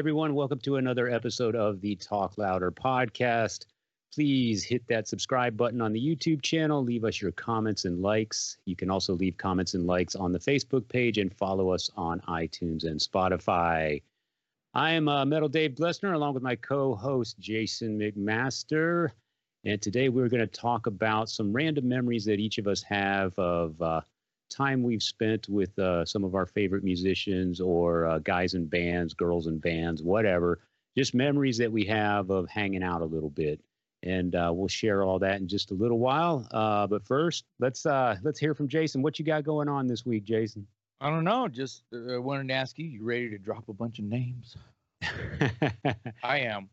everyone. Welcome to another episode of the Talk Louder podcast. Please hit that subscribe button on the YouTube channel. Leave us your comments and likes. You can also leave comments and likes on the Facebook page and follow us on iTunes and Spotify. I am uh, Metal Dave Glessner along with my co host Jason McMaster. And today we're going to talk about some random memories that each of us have of uh, time we've spent with uh, some of our favorite musicians or uh, guys in bands, girls in bands, whatever. Just memories that we have of hanging out a little bit, and uh, we'll share all that in just a little while. Uh, but first, let's uh, let's hear from Jason. What you got going on this week, Jason? I don't know. Just uh, wanted to ask you. You ready to drop a bunch of names? I am.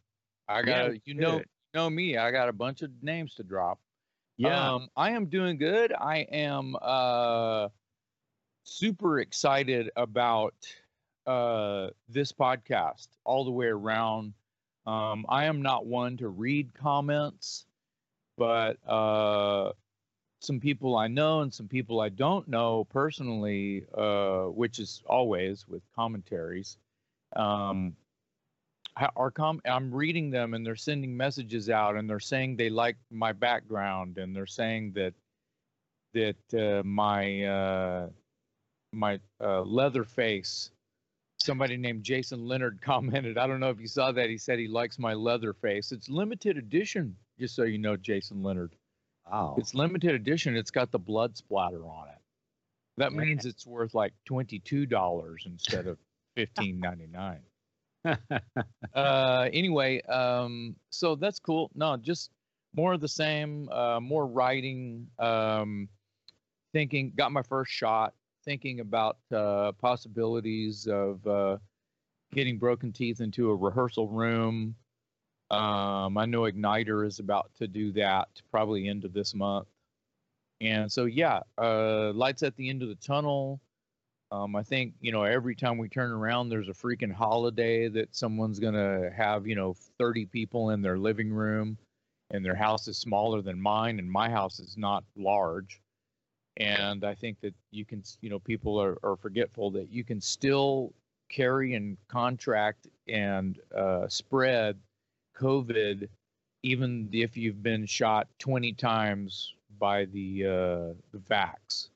I got. Yeah, you know, know me. I got a bunch of names to drop. Yeah. Um, I am doing good. I am uh, super excited about uh, this podcast all the way around. Um, I am not one to read comments, but uh, some people I know and some people I don't know personally, uh, which is always with commentaries, um, are com- I'm reading them and they're sending messages out and they're saying they like my background and they're saying that that uh, my uh, my uh, leather face. Somebody named Jason Leonard commented. I don't know if you saw that. He said he likes my leather face. It's limited edition, just so you know, Jason Leonard. Wow. It's limited edition. It's got the blood splatter on it. That means it's worth like twenty two dollars instead of fifteen ninety nine uh, anyway, um, so that's cool. No, just more of the same, uh, more writing, um, thinking, got my first shot, thinking about uh, possibilities of uh, getting broken teeth into a rehearsal room. Um, I know Ignitor is about to do that probably end of this month. And so, yeah, uh, lights at the end of the tunnel. Um, I think you know every time we turn around, there's a freaking holiday that someone's gonna have you know 30 people in their living room, and their house is smaller than mine, and my house is not large. And I think that you can, you know, people are, are forgetful that you can still carry and contract and uh, spread COVID, even if you've been shot 20 times by the uh, the vax.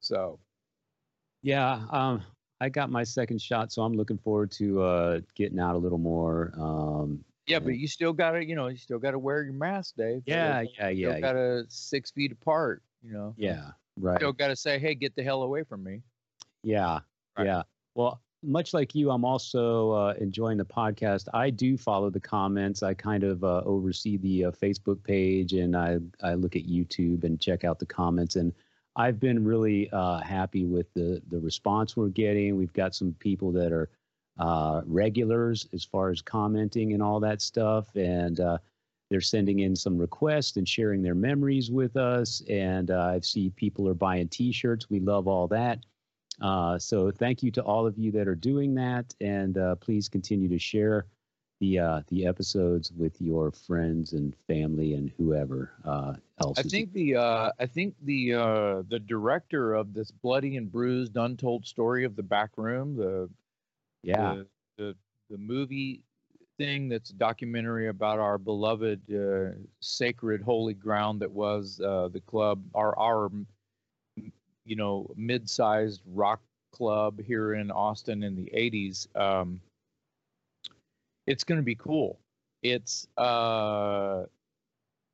So yeah, um, I got my second shot, so I'm looking forward to uh, getting out a little more. Um, yeah, but you still gotta, you know, you still gotta wear your mask, Dave. Yeah, yeah, yeah. Still gotta six feet apart, you know. Yeah, right. Still gotta say, hey, get the hell away from me. Yeah, right. yeah. Well, much like you, I'm also uh, enjoying the podcast. I do follow the comments. I kind of uh, oversee the uh, Facebook page, and I I look at YouTube and check out the comments and I've been really uh, happy with the the response we're getting. We've got some people that are uh, regulars as far as commenting and all that stuff, and uh, they're sending in some requests and sharing their memories with us. And uh, I see people are buying T-shirts. We love all that. Uh, so thank you to all of you that are doing that, and uh, please continue to share the uh, the episodes with your friends and family and whoever uh, else. I think the uh, I think the uh, the director of this bloody and bruised untold story of the back room, the yeah the the, the movie thing that's a documentary about our beloved uh, sacred holy ground that was uh, the club our our you know mid-sized rock club here in Austin in the 80s. Um, it's going to be cool. It's uh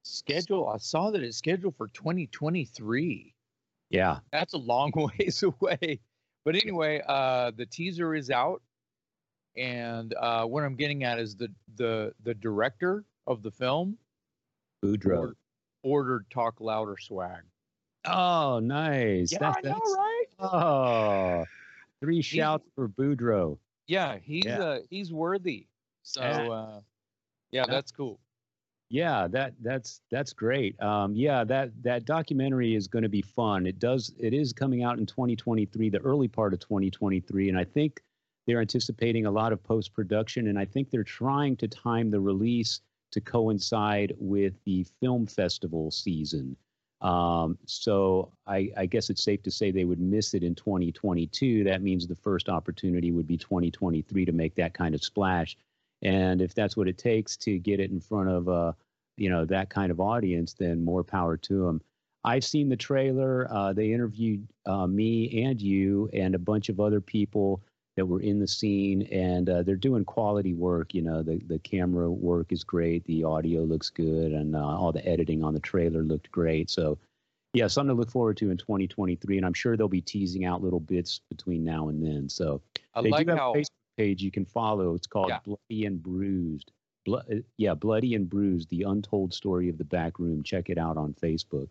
schedule. I saw that it's scheduled for 2023. Yeah, that's a long ways away. But anyway, uh, the teaser is out, and uh, what I'm getting at is the the the director of the film, Boudreaux, ordered, ordered talk louder swag. Oh, nice! Yeah, that's, I know, right? Oh, three shouts for Boudreaux. Yeah, he's yeah. uh he's worthy. So uh, yeah, that's cool. Yeah, that that's that's great. Um, yeah, that that documentary is going to be fun. It does it is coming out in 2023, the early part of 2023, and I think they're anticipating a lot of post production, and I think they're trying to time the release to coincide with the film festival season. Um, so I, I, guess it's safe to say they would miss it in 2022. That means the first opportunity would be 2023 to make that kind of splash. And if that's what it takes to get it in front of, uh, you know, that kind of audience, then more power to them. I've seen the trailer. Uh, they interviewed uh, me and you and a bunch of other people that were in the scene, and uh, they're doing quality work. You know, the the camera work is great, the audio looks good, and uh, all the editing on the trailer looked great. So, yeah, something to look forward to in 2023, and I'm sure they'll be teasing out little bits between now and then. So, I like how... Facebook page you can follow. It's called yeah. Bloody and Bruised. Uh, yeah, Bloody and Bruised: The Untold Story of the Back Room. Check it out on Facebook.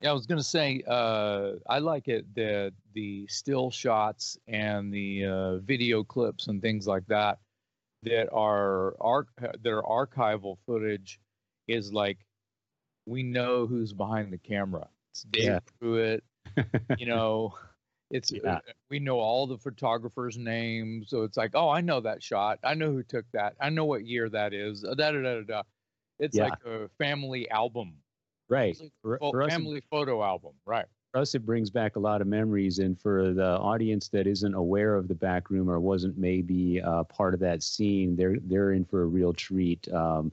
Yeah, I was going to say uh, I like it the the still shots and the uh, video clips and things like that that are arch- that are archival footage is like we know who's behind the camera. It's Dave yeah. Pruitt. you know, it's uh, yeah. we know all the photographers' names, so it's like, oh, I know that shot. I know who took that. I know what year that is. Da da da da. It's yeah. like a family album Right. For, for family photo album. Right. For us, it brings back a lot of memories. And for the audience that isn't aware of the back room or wasn't maybe uh, part of that scene, they're they're in for a real treat. Um,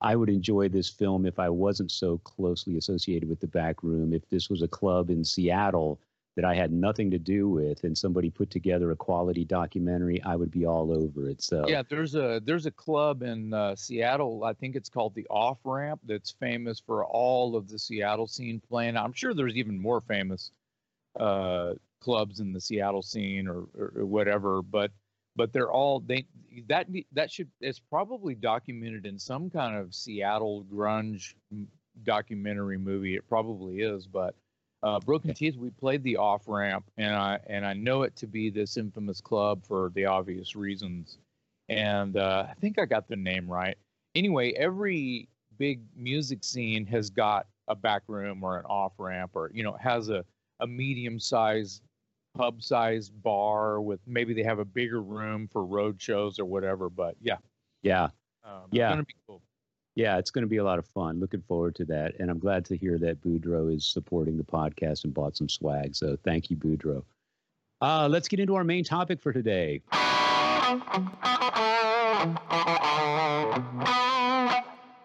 I would enjoy this film if I wasn't so closely associated with the back room. If this was a club in Seattle that I had nothing to do with, and somebody put together a quality documentary, I would be all over it. So yeah, there's a there's a club in uh, Seattle. I think it's called the Off Ramp. That's famous for all of the Seattle scene playing. I'm sure there's even more famous uh, clubs in the Seattle scene or, or, or whatever, but but they're all they that that should it's probably documented in some kind of Seattle grunge documentary movie. It probably is, but uh, Broken Teeth, we played the off ramp, and I and I know it to be this infamous club for the obvious reasons. And uh, I think I got the name right. Anyway, every big music scene has got a back room or an off ramp, or you know, has a a medium sized pub sized bar with maybe they have a bigger room for road shows or whatever. But yeah, yeah, um, yeah, cool. Yeah, it's going to be a lot of fun. Looking forward to that. And I'm glad to hear that Boudreaux is supporting the podcast and bought some swag. So thank you, Boudreaux. Uh, let's get into our main topic for today.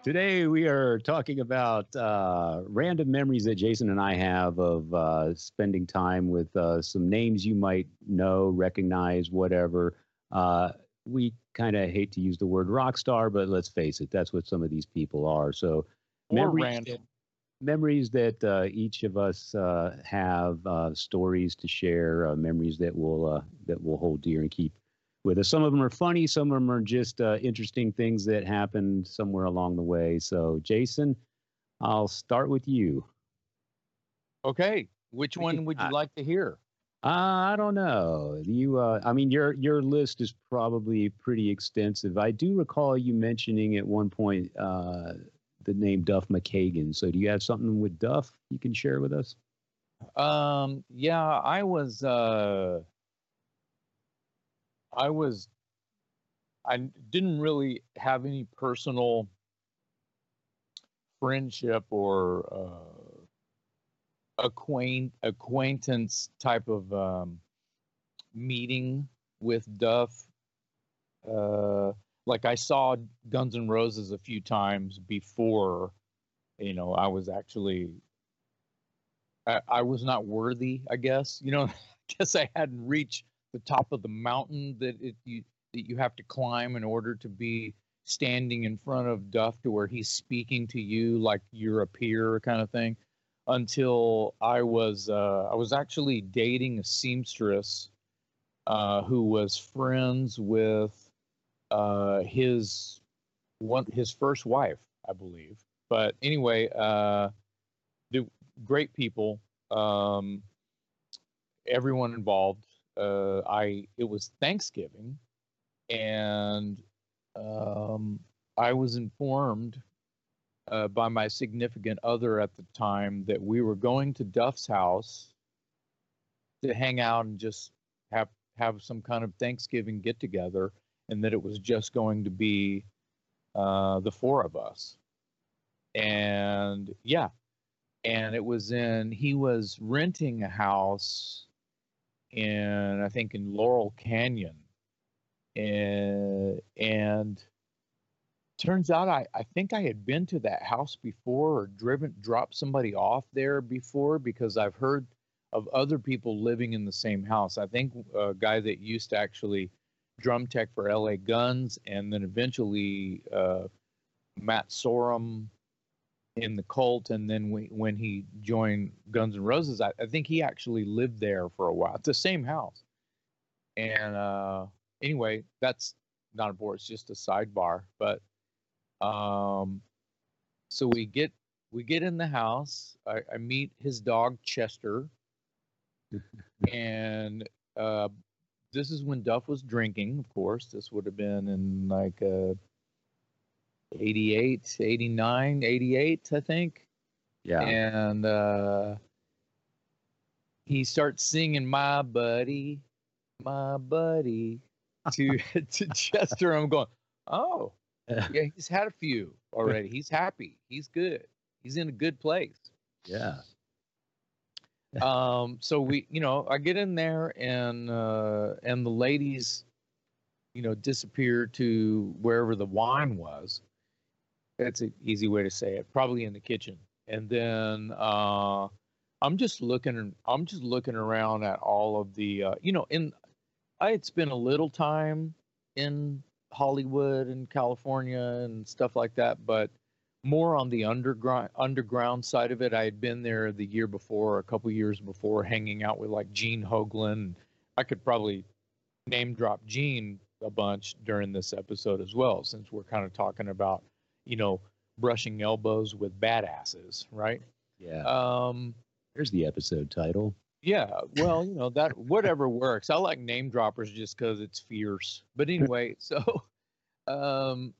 Today, we are talking about uh, random memories that Jason and I have of uh, spending time with uh, some names you might know, recognize, whatever. Uh, we kind of hate to use the word rock star, but let's face it, that's what some of these people are. So or memories random. That, memories that uh, each of us uh, have, uh, stories to share, uh, memories that will uh, that will hold dear and keep with us. Some of them are funny, some of them are just uh, interesting things that happened somewhere along the way. So, Jason, I'll start with you. Okay, which one would you like to hear? Uh, I don't know. You, uh, I mean, your your list is probably pretty extensive. I do recall you mentioning at one point uh, the name Duff McKagan. So, do you have something with Duff you can share with us? Um, yeah, I was, uh, I was, I didn't really have any personal friendship or uh, acquaint acquaintance type of um, meeting with Duff. Uh, like I saw Guns N' Roses a few times before, you know, I was actually I, I was not worthy, I guess. You know, I guess I hadn't reached the top of the mountain that it you that you have to climb in order to be standing in front of Duff to where he's speaking to you like you're a peer kind of thing until I was uh, I was actually dating a seamstress uh, who was friends with uh, his one his first wife, I believe. But anyway, uh, the great people, um, everyone involved. Uh, I it was Thanksgiving, and um, I was informed uh, by my significant other at the time that we were going to Duff's house to hang out and just have have some kind of Thanksgiving get together, and that it was just going to be uh, the four of us. And yeah, and it was in he was renting a house in I think in Laurel Canyon, and and turns out I, I think I had been to that house before or driven dropped somebody off there before because I've heard of other people living in the same house. I think a guy that used to actually drum tech for LA Guns and then eventually uh, Matt Sorum in the cult and then we, when he joined Guns N' Roses, I, I, think he actually lived there for a while. It's the same house. And uh, anyway, that's not important. It's just a sidebar. But um, so we get we get in the house. I, I meet his dog Chester, and uh, this is when Duff was drinking. Of course, this would have been in like uh, 88, 89, 88, I think. Yeah. And uh, he starts singing "My Buddy, My Buddy" to to Chester. I'm going, oh, yeah, he's had a few already. He's happy. He's good. He's in a good place. Yeah. um. So we, you know, I get in there and uh, and the ladies, you know, disappear to wherever the wine was. That's an easy way to say it. Probably in the kitchen. And then uh, I'm just looking. I'm just looking around at all of the, uh, you know, in I had spent a little time in Hollywood and California and stuff like that, but more on the underground underground side of it. I had been there the year before, a couple years before, hanging out with like Gene Hoglan. I could probably name drop Gene a bunch during this episode as well, since we're kind of talking about, you know, brushing elbows with badasses, right? Yeah. Um, There's the episode title. Yeah, well, you know that whatever works. I like name droppers just because it's fierce. But anyway, so um,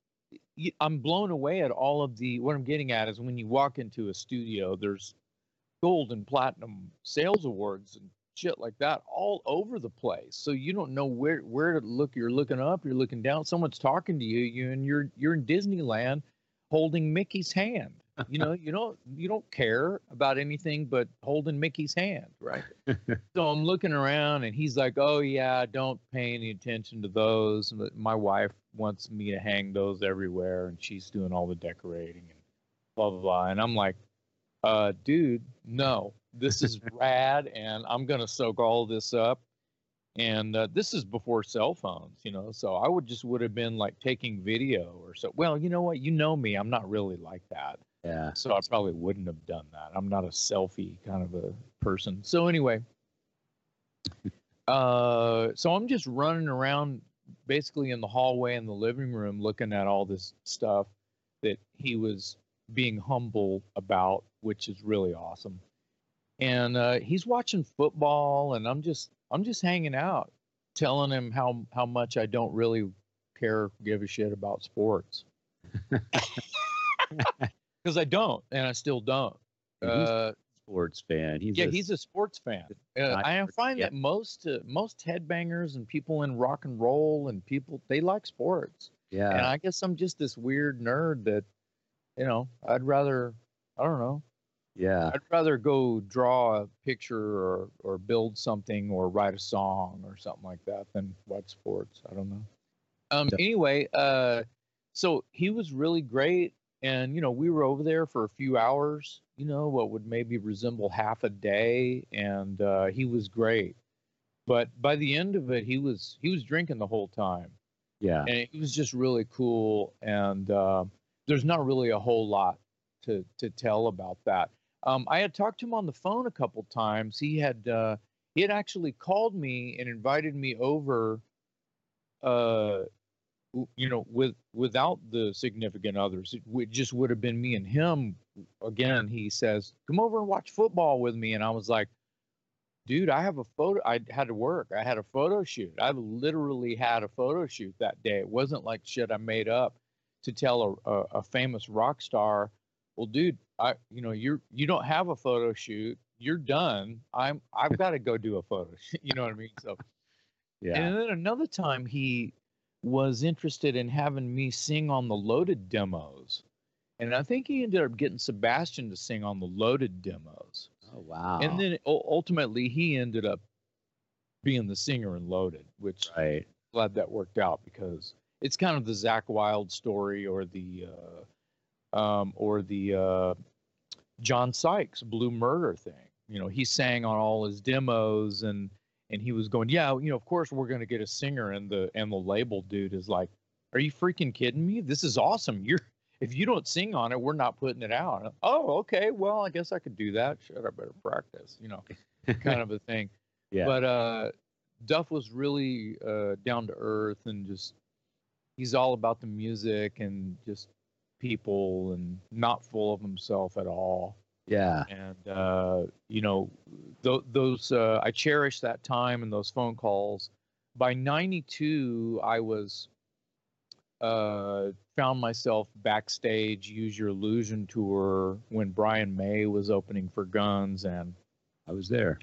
I'm blown away at all of the. What I'm getting at is when you walk into a studio, there's gold and platinum sales awards and shit like that all over the place. So you don't know where where to look. You're looking up, you're looking down. Someone's talking to you, you and you're you're in Disneyland holding Mickey's hand you know, you don't you don't care about anything but holding Mickey's hand, right? so I'm looking around and he's like, "Oh yeah, don't pay any attention to those." My wife wants me to hang those everywhere, and she's doing all the decorating and blah blah blah. And I'm like, "Uh, dude, no, this is rad, and I'm gonna soak all this up." And uh, this is before cell phones, you know. So I would just would have been like taking video or so. Well, you know what? You know me. I'm not really like that. Yeah. So I probably wouldn't have done that. I'm not a selfie kind of a person. So anyway, uh, so I'm just running around basically in the hallway in the living room looking at all this stuff that he was being humble about, which is really awesome. And uh, he's watching football, and I'm just I'm just hanging out, telling him how how much I don't really care, give a shit about sports. because I don't, and I still don't. Uh, sports fan. He's yeah, a, he's a sports fan. Uh, I find that most uh, most headbangers and people in rock and roll and people they like sports. Yeah, and I guess I'm just this weird nerd that, you know, I'd rather I don't know. Yeah, I'd rather go draw a picture or or build something or write a song or something like that than watch sports. I don't know. Um. Anyway, uh, so he was really great and you know we were over there for a few hours you know what would maybe resemble half a day and uh, he was great but by the end of it he was he was drinking the whole time yeah and it was just really cool and uh, there's not really a whole lot to to tell about that um, i had talked to him on the phone a couple times he had uh, he had actually called me and invited me over uh, you know, with without the significant others, it would, just would have been me and him. Again, he says, "Come over and watch football with me," and I was like, "Dude, I have a photo. I had to work. I had a photo shoot. I literally had a photo shoot that day. It wasn't like shit I made up to tell a, a, a famous rock star, well, dude, I, you know, you're you don't have a photo shoot. You're done. I'm I've got to go do a photo. you know what I mean? So." Yeah. And then another time he was interested in having me sing on the loaded demos and I think he ended up getting Sebastian to sing on the Loaded demos. Oh wow! And then ultimately he ended up being the singer in Loaded, which right. glad that worked out because it's kind of the Zakk Wylde story or the uh, um, or the uh, John Sykes Blue Murder thing. You know, he sang on all his demos and and he was going, yeah, you know, of course we're going to get a singer and the and the label dude is like, are you freaking kidding me? This is awesome. You're if you don't sing on it, we're not putting it out. Oh, okay. Well, I guess I could do that. Shit, I better practice, you know, kind of a thing. Yeah. But uh, Duff was really uh, down to earth and just, he's all about the music and just people and not full of himself at all. Yeah. And, uh, you know, th- those, uh, I cherish that time and those phone calls. By 92, I was uh, found myself backstage Use Your Illusion tour when Brian May was opening for Guns, and I was there.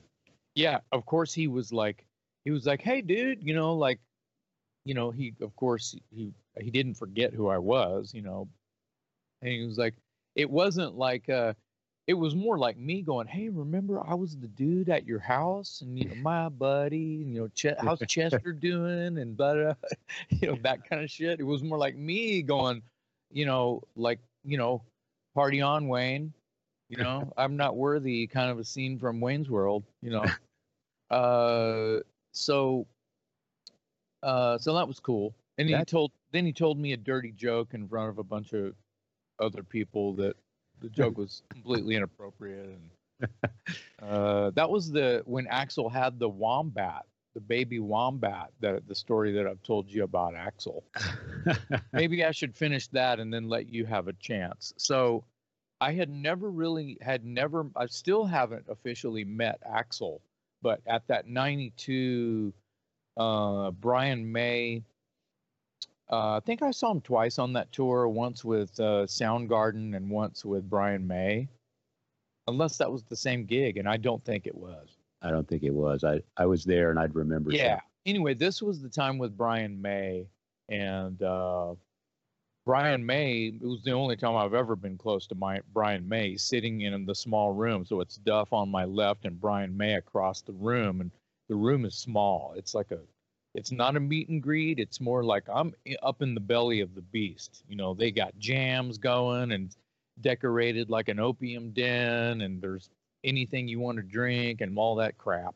Yeah, of course he was like, he was like, "Hey, dude, you know, like, you know, he of course he he didn't forget who I was, you know, and he was like, it wasn't like uh it was more like me going, "Hey, remember I was the dude at your house, and you know, my buddy, and, you know, Ch- how's Chester doing?" And but you know that kind of shit. It was more like me going, you know, like you know, party on, Wayne. You know, I'm not worthy. Kind of a scene from Wayne's World. You know, uh, so, uh, so that was cool. And he told, then he told me a dirty joke in front of a bunch of other people that the joke was completely inappropriate and uh, that was the when Axl had the wombat, the baby wombat. That the story that I've told you about Axl. Maybe I should finish that and then let you have a chance. So, I had never really had never. I still haven't officially met Axl, but at that '92, uh, Brian May uh, I think I saw him twice on that tour. Once with uh, Soundgarden and once with Brian May. Unless that was the same gig, and I don't think it was. I don't think it was. I I was there and I'd remember. Yeah. Anyway, this was the time with Brian May, and uh, Brian May. It was the only time I've ever been close to my Brian May, sitting in the small room. So it's Duff on my left and Brian May across the room, and the room is small. It's like a it's not a meet and greet. It's more like I'm up in the belly of the beast. You know, they got jams going and decorated like an opium den, and there's anything you want to drink and all that crap.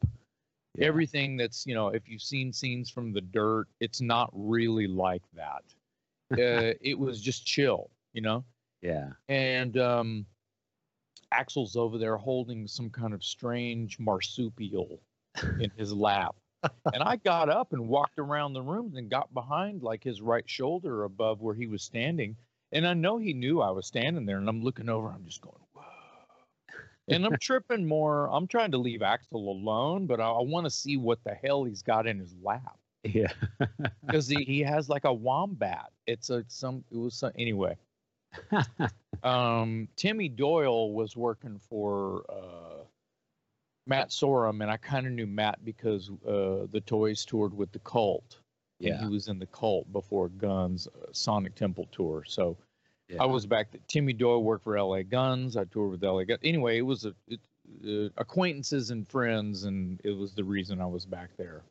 Yeah. Everything that's, you know, if you've seen scenes from the dirt, it's not really like that. uh, it was just chill, you know? Yeah. And um, Axl's over there holding some kind of strange marsupial in his lap and I got up and walked around the room and got behind like his right shoulder above where he was standing. And I know he knew I was standing there, and I'm looking over. I'm just going, whoa. And I'm tripping more. I'm trying to leave Axl alone, but I, I want to see what the hell he's got in his lap. Yeah, because he, he has like a wombat. It's a some. It was some, anyway. um, Timmy Doyle was working for uh, Matt Sorum, and I kind of knew Matt because uh, the Toys toured with the Cult. Yeah, he was in the Cult before Guns uh, Sonic Temple tour. So yeah. I was back. That Timmy Doyle worked for L.A. Guns. I toured with L.A. Guns. Anyway, it was a, it, uh, acquaintances and friends, and it was the reason I was back there.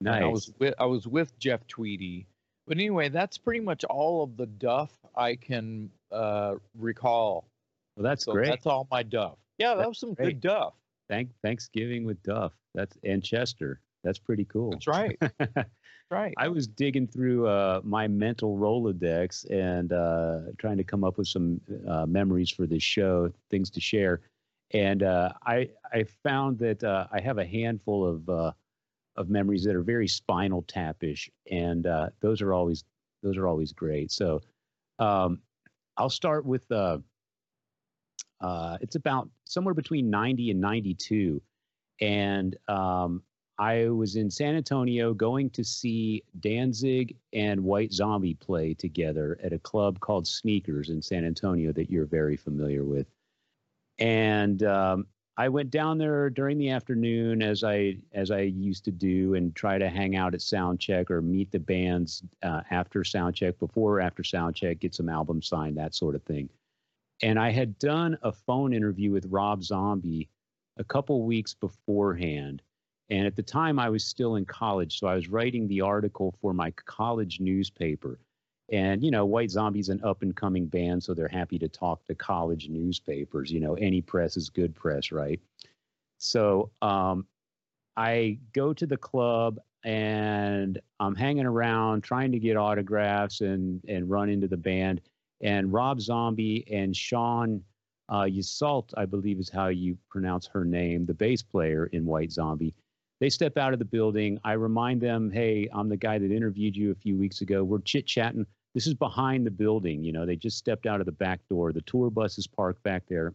Nice. And I was with I was with Jeff Tweedy. But anyway, that's pretty much all of the Duff I can uh, recall. Well, that's so great. That's all my Duff. Yeah, that was some great. good Duff. Thank Thanksgiving with Duff. That's and Chester. That's pretty cool. That's right. That's right. I was digging through uh, my mental Rolodex and uh, trying to come up with some uh, memories for this show, things to share. And uh, I I found that uh, I have a handful of uh, of memories that are very Spinal Tapish, and those are always those are always great. So um, I'll start with uh, it's about somewhere between 90 and 92. And um, I was in San Antonio going to see Danzig and White Zombie play together at a club called Sneakers in San Antonio that you're very familiar with. And um, I went down there during the afternoon as I as I used to do and try to hang out at soundcheck or meet the bands uh, after soundcheck, before or after soundcheck, get some albums signed, that sort of thing. And I had done a phone interview with Rob Zombie a couple weeks beforehand. And at the time, I was still in college. So I was writing the article for my college newspaper. And, you know, White Zombie's an up and coming band. So they're happy to talk to college newspapers. You know, any press is good press, right? So um, I go to the club and I'm hanging around trying to get autographs and, and run into the band. And Rob Zombie and Sean uh, Yseult, I believe is how you pronounce her name, the bass player in White Zombie. They step out of the building. I remind them, hey, I'm the guy that interviewed you a few weeks ago. We're chit chatting. This is behind the building. You know, they just stepped out of the back door. The tour bus is parked back there.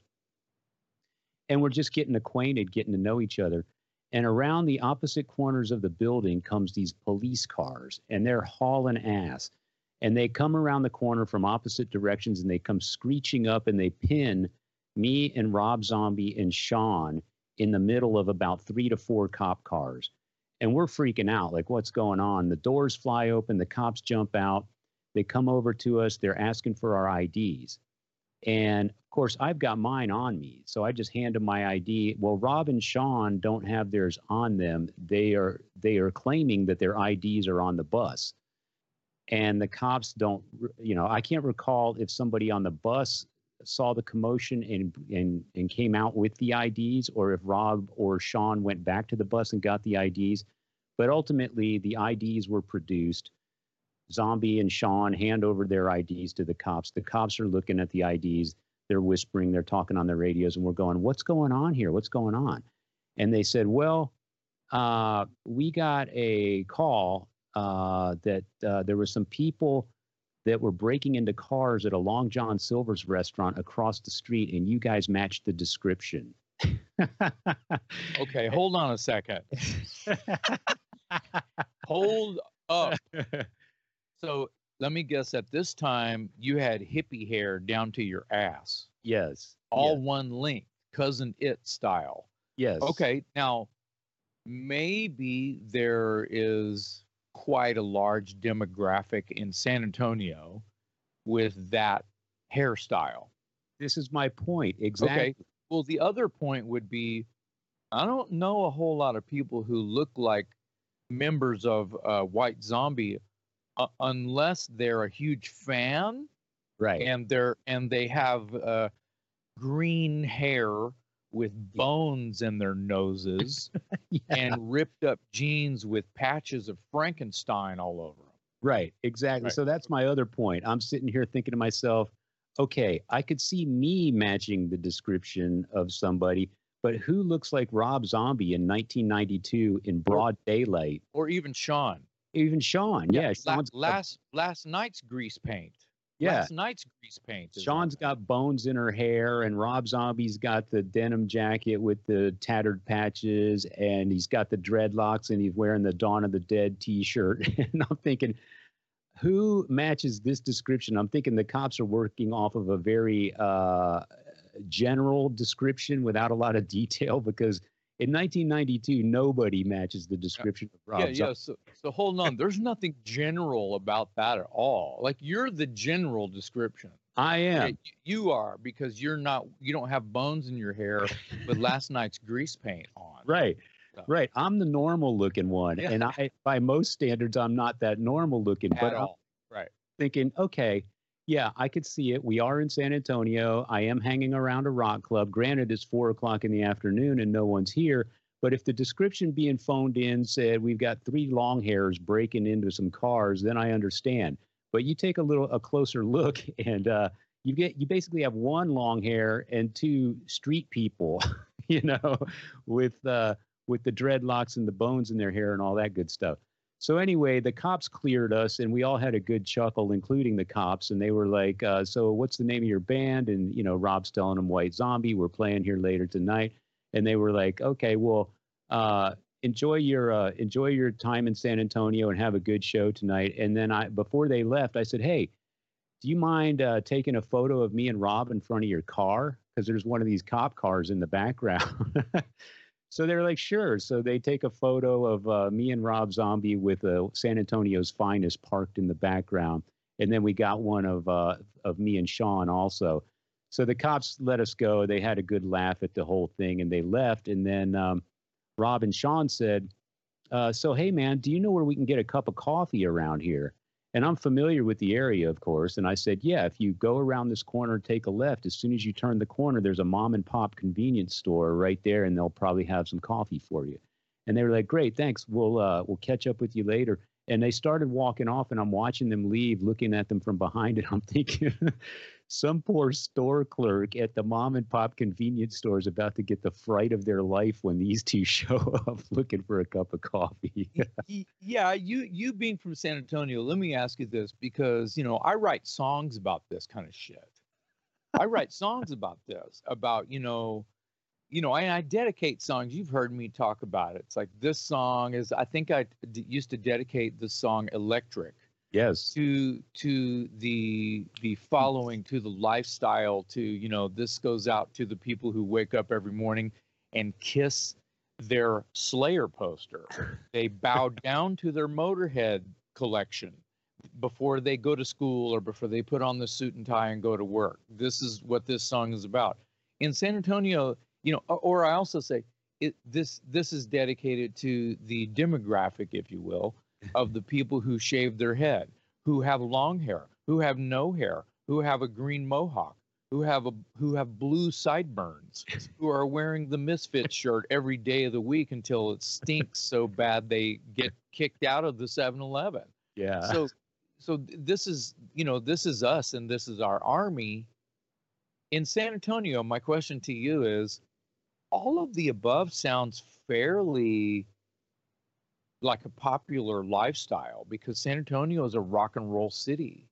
And we're just getting acquainted, getting to know each other. And around the opposite corners of the building comes these police cars, and they're hauling ass. And they come around the corner from opposite directions and they come screeching up and they pin me and Rob Zombie and Sean in the middle of about three to four cop cars. And we're freaking out like, what's going on? The doors fly open, the cops jump out, they come over to us, they're asking for our IDs. And of course, I've got mine on me. So I just hand them my ID. Well, Rob and Sean don't have theirs on them. They are they are claiming that their IDs are on the bus. And the cops don't, you know, I can't recall if somebody on the bus saw the commotion and and and came out with the IDs, or if Rob or Sean went back to the bus and got the IDs. But ultimately, the IDs were produced. Zombie and Sean hand over their IDs to the cops. The cops are looking at the IDs. They're whispering. They're talking on their radios, and we're going, "What's going on here? What's going on?" And they said, "Well, uh, we got a call uh, that uh, there were some people." that were breaking into cars at a Long John Silver's restaurant across the street, and you guys matched the description. okay, hold on a second. hold up. So let me guess at this time you had hippie hair down to your ass. Yes. All yes. one length, cousin it style. Yes. Okay. Now, maybe there is quite a large demographic in San Antonio with that hairstyle. This is my point. Exactly. Okay. Well, the other point would be I don't know a whole lot of people who look like members of uh, White Zombie uh, unless they're a huge fan. Right. And they're and they have uh, green hair with bones in their noses yeah. and ripped up jeans with patches of Frankenstein all over them. Right, exactly. Right. So that's my other point. I'm sitting here thinking to myself, okay, I could see me matching the description of somebody, but who looks like Rob Zombie in 1992 in broad daylight? Or even Sean. Even Sean, yeah. yeah last last night's grease paint. Yeah. Last night's grease paint. Sean's got bones in her hair, and Rob Zombie's got the denim jacket with the tattered patches, and he's got the dreadlocks, and he's wearing the Dawn of the Dead T-shirt. and I'm thinking, who matches this description? I'm thinking the cops are working off of a very uh, general description without a lot of detail because in 1992, nobody matches the description of Rob. Yeah, yeah. So, so hold on. There's nothing general about that at all. Like you're the general description. I am. You are because you're not. You don't have bones in your hair with last night's grease paint on. Right. So. Right. I'm the normal looking one, yeah. and I, by most standards, I'm not that normal looking. At but all. I'm right. Thinking, okay, yeah, I could see it. We are in San Antonio. I am hanging around a rock club. Granted, it's four o'clock in the afternoon and no one's here. But if the description being phoned in said we've got three long hairs breaking into some cars, then I understand. But you take a little a closer look, and uh, you get you basically have one long hair and two street people, you know, with uh, with the dreadlocks and the bones in their hair and all that good stuff. So anyway, the cops cleared us, and we all had a good chuckle, including the cops. And they were like, uh, "So what's the name of your band?" And you know, Rob's telling them White Zombie. We're playing here later tonight, and they were like, "Okay, well, uh, enjoy your uh, enjoy your time in San Antonio and have a good show tonight." And then I, before they left, I said, "Hey, do you mind uh, taking a photo of me and Rob in front of your car? Because there's one of these cop cars in the background." So they're like, sure. So they take a photo of uh, me and Rob Zombie with uh, San Antonio's finest parked in the background, and then we got one of uh, of me and Sean also. so the cops let us go. They had a good laugh at the whole thing and they left. And then um, Rob and Sean said, uh, So, hey, man, do you know where we can get a cup of coffee around here? And I'm familiar with the area, of course. And I said, Yeah, if you go around this corner, take a left. As soon as you turn the corner, there's a mom and pop convenience store right there, and they'll probably have some coffee for you. And they were like, Great, thanks. We'll uh, we'll catch up with you later. And they started walking off, and I'm watching them leave, looking at them from behind, and I'm thinking, some poor store clerk at the mom and pop convenience store is about to get the fright of their life when these two show up looking for a cup of coffee. yeah, you you being from San Antonio, let me ask you this because you know I write songs about this kind of shit. I write songs about this about you know you know, and I, dedicate songs. You've heard me talk about it. It's like this song is. I think I d- used to dedicate the song "Electric" yes. to to the the following to the lifestyle to you know this goes out to the people who wake up every morning and kiss their slayer poster. They bow down to their motorhead collection before they go to school or before they put on the suit and tie and go to work. This is what this song is about. In san antonio you know or i also say it, this this is dedicated to the demographic if you will of the people who shave their head, who have long hair, who have no hair, who have a green mohawk, who have a who have blue sideburns, who are wearing the misfit shirt every day of the week until it stinks so bad they get kicked out of the 7-Eleven. Yeah. So so this is, you know, this is us and this is our army. In San Antonio, my question to you is all of the above sounds fairly like a popular lifestyle because San Antonio is a rock and roll city.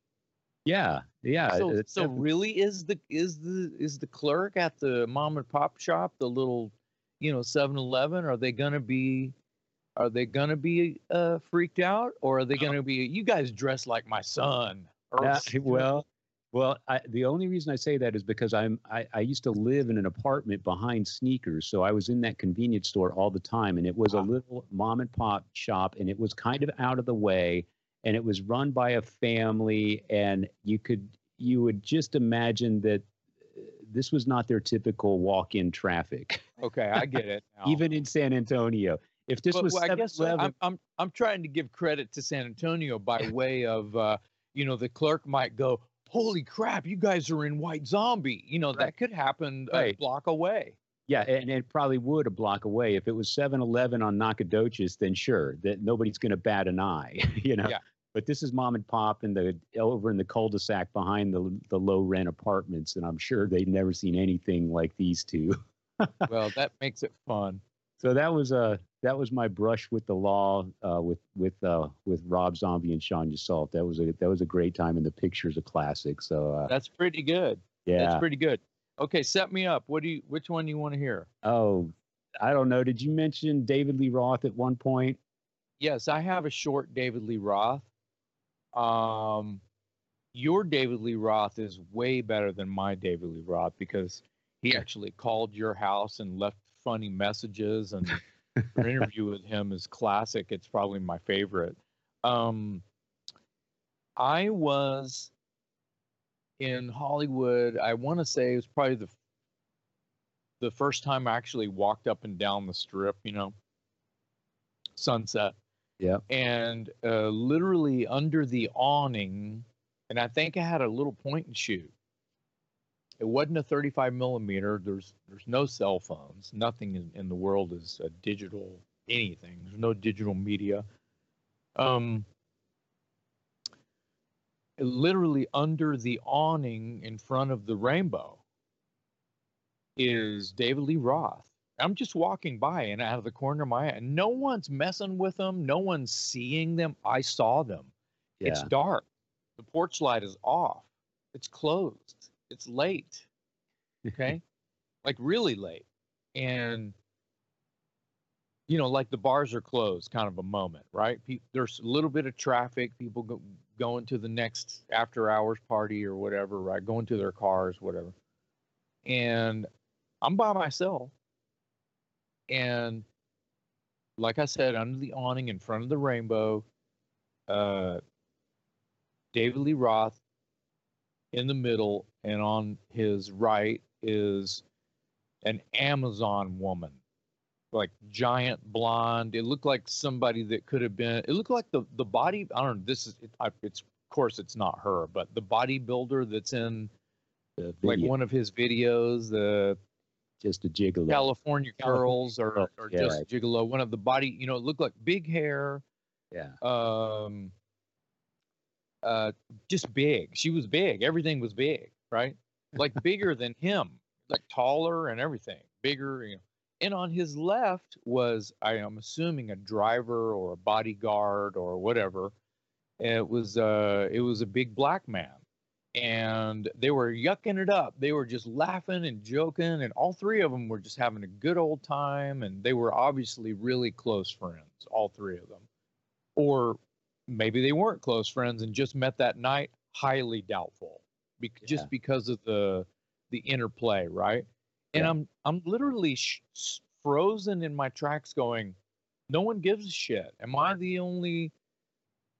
Yeah, yeah. So, so really, is the is the is the clerk at the mom and pop shop the little, you know, 7-Eleven? Are they gonna be, are they gonna be uh, freaked out, or are they gonna be? You guys dress like my son. Or, yeah, well, well, I, the only reason I say that is because I'm I, I, used to live in an apartment behind sneakers, so I was in that convenience store all the time, and it was a little mom and pop shop, and it was kind of out of the way, and it was run by a family, and you could you would just imagine that uh, this was not their typical walk-in traffic. Okay, I get it. Even in San Antonio, if this but, was, well, I guess I'm, I'm I'm trying to give credit to San Antonio by way of. Uh, you know, the clerk might go, holy crap, you guys are in White Zombie. You know, right. that could happen right. a block away. Yeah, and it probably would a block away. If it was 7 Eleven on Nacogdoches, then sure, that nobody's going to bat an eye, you know. Yeah. But this is mom and pop in the over in the cul-de-sac behind the the low rent apartments, and I'm sure they've never seen anything like these two. well, that makes it fun. So that was a uh, that was my brush with the law uh, with with uh, with Rob Zombie and Sean Yseult. That was a that was a great time, and the picture's a classic. So uh, that's pretty good. Yeah, that's pretty good. Okay, set me up. What do you? Which one do you want to hear? Oh, I don't know. Did you mention David Lee Roth at one point? Yes, I have a short David Lee Roth. Um, your David Lee Roth is way better than my David Lee Roth because he actually called your house and left funny messages and Your interview with him is classic. It's probably my favorite. Um, I was in Hollywood. I want to say it was probably the the first time I actually walked up and down the strip. You know, Sunset. Yeah. And uh, literally under the awning, and I think I had a little point and shoot. It wasn't a 35 millimeter. There's there's no cell phones. Nothing in, in the world is a digital anything. There's no digital media. Um, literally under the awning in front of the rainbow is David Lee Roth. I'm just walking by and out of the corner of my eye, and no one's messing with them. No one's seeing them. I saw them. Yeah. It's dark. The porch light is off. It's closed it's late. Okay. like really late. And you know, like the bars are closed, kind of a moment, right? Pe- there's a little bit of traffic, people go, going to the next after hours party or whatever, right? Going to their cars, whatever. And I'm by myself. And like I said, under the awning in front of the rainbow, uh, David Lee Roth in the middle, and on his right is an Amazon woman, like giant blonde. It looked like somebody that could have been. It looked like the the body. I don't know. This is it, I, it's of course it's not her, but the bodybuilder that's in like one of his videos, the just a gigolo. California girls or, or yeah, just gigolo. One of the body, you know, it looked like big hair. Yeah. Um. Uh, just big. She was big. Everything was big, right? Like bigger than him, like taller and everything, bigger. You know. And on his left was, I am assuming, a driver or a bodyguard or whatever. It was, uh, it was a big black man and they were yucking it up. They were just laughing and joking, and all three of them were just having a good old time. And they were obviously really close friends, all three of them. Or maybe they weren't close friends and just met that night. Highly doubtful, Be- yeah. just because of the the interplay, right? And yeah. I'm I'm literally sh- frozen in my tracks, going, "No one gives a shit. Am I the only?"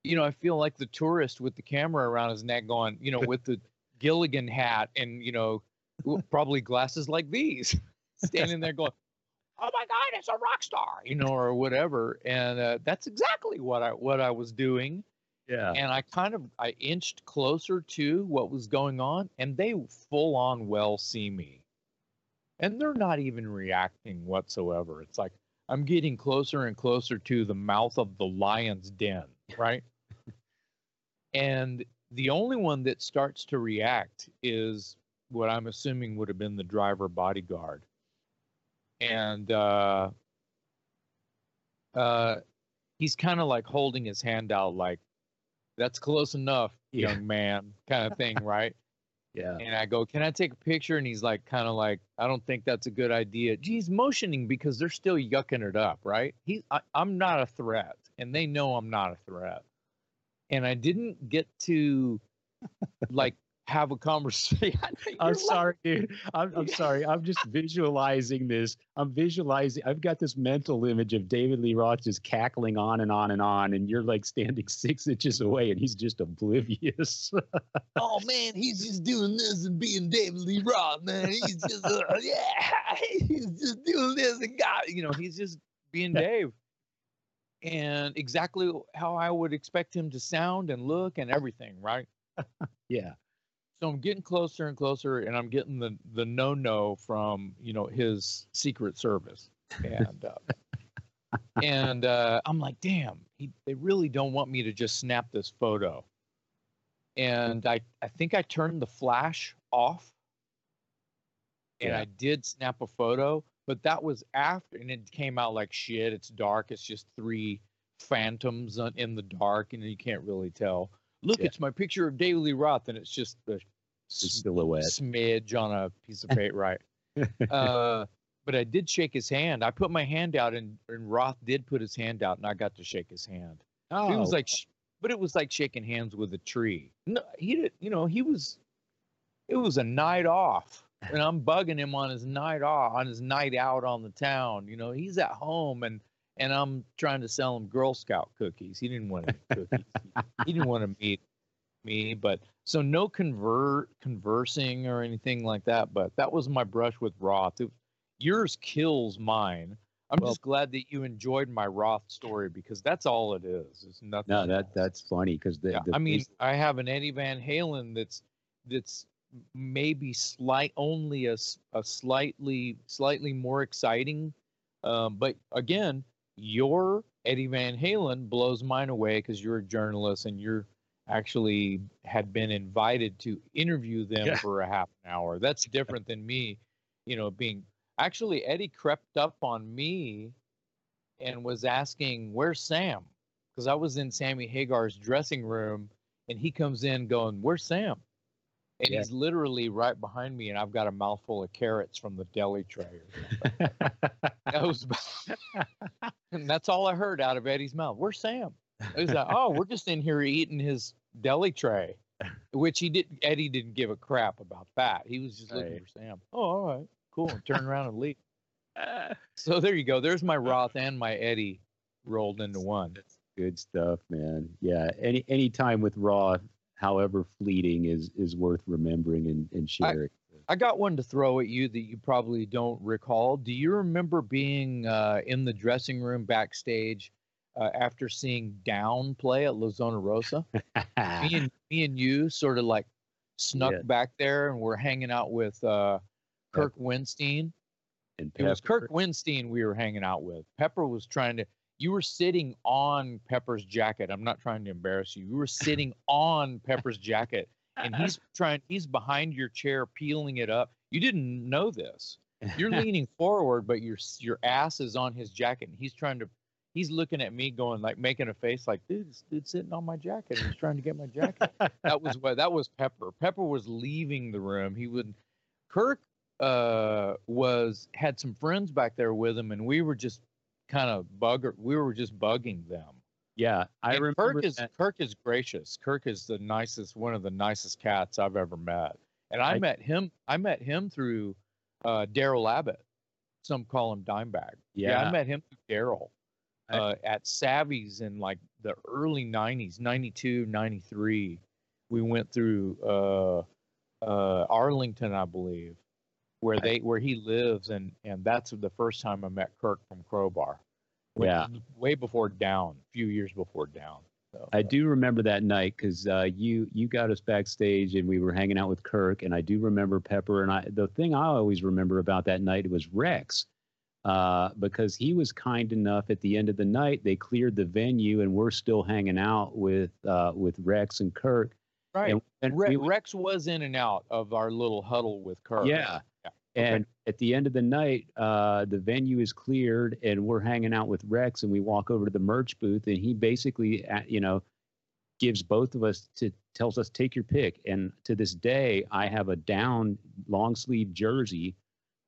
you know, I feel like the tourist with the camera around his neck going, you know, with the Gilligan hat and, you know, probably glasses like these, standing there going, oh my God, it's a rock star, you know, or whatever. And uh, that's exactly what I, what I was doing. Yeah. And I kind of, I inched closer to what was going on and they full on well see me. And they're not even reacting whatsoever. It's like, I'm getting closer and closer to the mouth of the lion's den right? and the only one that starts to react is what I'm assuming would have been the driver bodyguard. And uh, uh, he's kind of like holding his hand out, like, that's close enough, yeah. young man, kind of thing, right? Yeah. And I go, Can I take a picture? And he's like, kind of like, I don't think that's a good idea. Geez, motioning because they're still yucking it up, right? He, I, I'm not a threat, and they know I'm not a threat. And I didn't get to like have a conversation. I'm sorry, dude. I'm, I'm sorry. I'm just visualizing this. I'm visualizing. I've got this mental image of David Lee Roth just cackling on and on and on, and you're like standing six inches away, and he's just oblivious. oh man, he's just doing this and being David Lee Roth, man. He's just uh, yeah, he's just doing this and God, you know, he's just being Dave. And exactly how I would expect him to sound and look and everything, right? yeah so I'm getting closer and closer, and I'm getting the the no no from you know his Secret Service, and uh, and uh, I'm like, damn, he, they really don't want me to just snap this photo, and I I think I turned the flash off, and yeah. I did snap a photo, but that was after, and it came out like shit. It's dark. It's just three phantoms in the dark, and you can't really tell look, yeah. it's my picture of David Lee Roth, and it's just a silhouette smidge on a piece of paper, right? uh, but I did shake his hand. I put my hand out, and, and Roth did put his hand out, and I got to shake his hand. Oh, it was like, but it was like shaking hands with a tree. No, he did. You know, he was. It was a night off, and I'm bugging him on his night off, on his night out on the town. You know, he's at home, and and I'm trying to sell him Girl Scout cookies. He didn't want any cookies. he, didn't want to meet me, but so no convert conversing or anything like that. But that was my brush with Roth. It, yours kills mine. I'm well, just glad that you enjoyed my Roth story because that's all it is. It's nothing. No, that that's funny because the, yeah, the, I mean, I have an Eddie Van Halen that's that's maybe slight only a, a slightly slightly more exciting um, but again your Eddie Van Halen blows mine away because you're a journalist and you're actually had been invited to interview them yeah. for a half an hour. That's different than me, you know, being actually Eddie crept up on me and was asking, Where's Sam? Because I was in Sammy Hagar's dressing room and he comes in going, Where's Sam? And yeah. he's literally right behind me, and I've got a mouthful of carrots from the deli tray. that was, and that's all I heard out of Eddie's mouth. Where's Sam? He's like, oh, we're just in here eating his deli tray, which he didn't. Eddie didn't give a crap about that. He was just looking right. for Sam. Oh, all right, cool. And turn around and leave. so there you go. There's my Roth and my Eddie rolled into one. That's good stuff, man. Yeah. Any any time with Roth however fleeting, is is worth remembering and, and sharing. I, I got one to throw at you that you probably don't recall. Do you remember being uh, in the dressing room backstage uh, after seeing Down play at La Zona Rosa? me and me and you sort of like snuck yeah. back there, and we're hanging out with uh, Kirk Windstein. And it was Kirk Windstein we were hanging out with. Pepper was trying to you were sitting on Pepper's jacket. I'm not trying to embarrass you. You were sitting on Pepper's jacket and he's trying he's behind your chair peeling it up. You didn't know this. You're leaning forward but your your ass is on his jacket and he's trying to he's looking at me going like making a face like dude this dude's sitting on my jacket he's trying to get my jacket. that was what that was Pepper. Pepper was leaving the room. He would Kirk uh was had some friends back there with him and we were just kind of bug we were just bugging them. Yeah, I and remember. Kirk is that. Kirk is gracious. Kirk is the nicest, one of the nicest cats I've ever met. And I, I met him. I met him through uh, Darrell Abbott. Some call him Dimebag. Yeah, yeah I met him through Darrell uh, at Savvy's in like the early '90s, '92, '93. We went through uh, uh, Arlington, I believe, where they where he lives, and and that's the first time I met Kirk from Crowbar. Yeah, way before Down, a few years before Down. So, I do remember that night because uh, you you got us backstage and we were hanging out with Kirk, and I do remember Pepper. And I the thing I always remember about that night was Rex, uh, because he was kind enough at the end of the night. They cleared the venue, and we're still hanging out with uh, with Rex and Kirk. Right. And, and Re- we, Rex was in and out of our little huddle with Kirk. Yeah. And okay. at the end of the night, uh, the venue is cleared, and we're hanging out with Rex, and we walk over to the merch booth, and he basically, uh, you know, gives both of us to tells us take your pick. And to this day, I have a down long sleeve jersey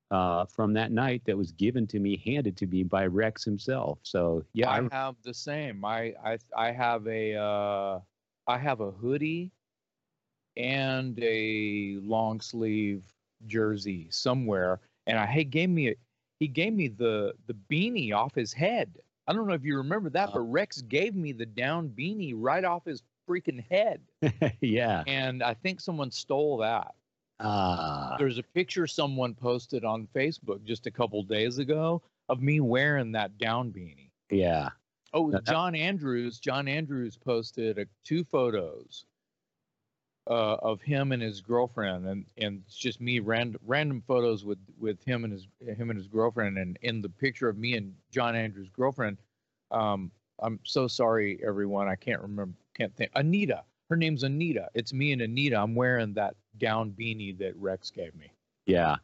uh, from that night that was given to me, handed to me by Rex himself. So yeah, I, I have the same. I I I have a uh, I have a hoodie and a long sleeve jersey somewhere, and I he gave me a, he gave me the the beanie off his head. I don't know if you remember that, uh, but Rex gave me the down beanie right off his freaking head. yeah. And I think someone stole that. Uh, There's a picture someone posted on Facebook just a couple days ago of me wearing that down beanie. Yeah. Oh, John Andrews. John Andrews posted a, two photos uh, of him and his girlfriend, and and it's just me random random photos with with him and his him and his girlfriend, and in the picture of me and John Andrews' girlfriend, um, I'm so sorry, everyone. I can't remember, can't think. Anita, her name's Anita. It's me and Anita. I'm wearing that down beanie that Rex gave me. Yeah,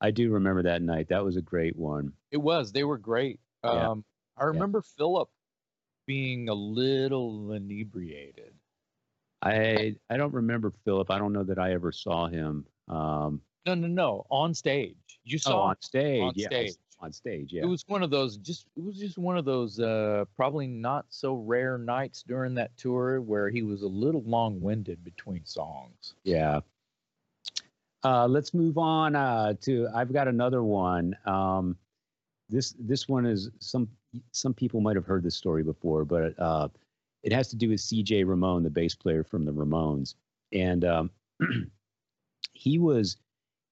I do remember that night. That was a great one. It was. They were great. Yeah. Um, I remember yeah. Philip being a little inebriated. I I don't remember Philip. I don't know that I ever saw him. Um, no, no, no. On stage, you oh, saw oh, on stage. On yeah, stage. On stage. Yeah. It was one of those. Just it was just one of those. Uh, probably not so rare nights during that tour where he was a little long-winded between songs. Yeah. Uh, let's move on uh, to. I've got another one. Um, this this one is some some people might have heard this story before, but uh, it has to do with CJ Ramone, the bass player from the Ramones. And um, he was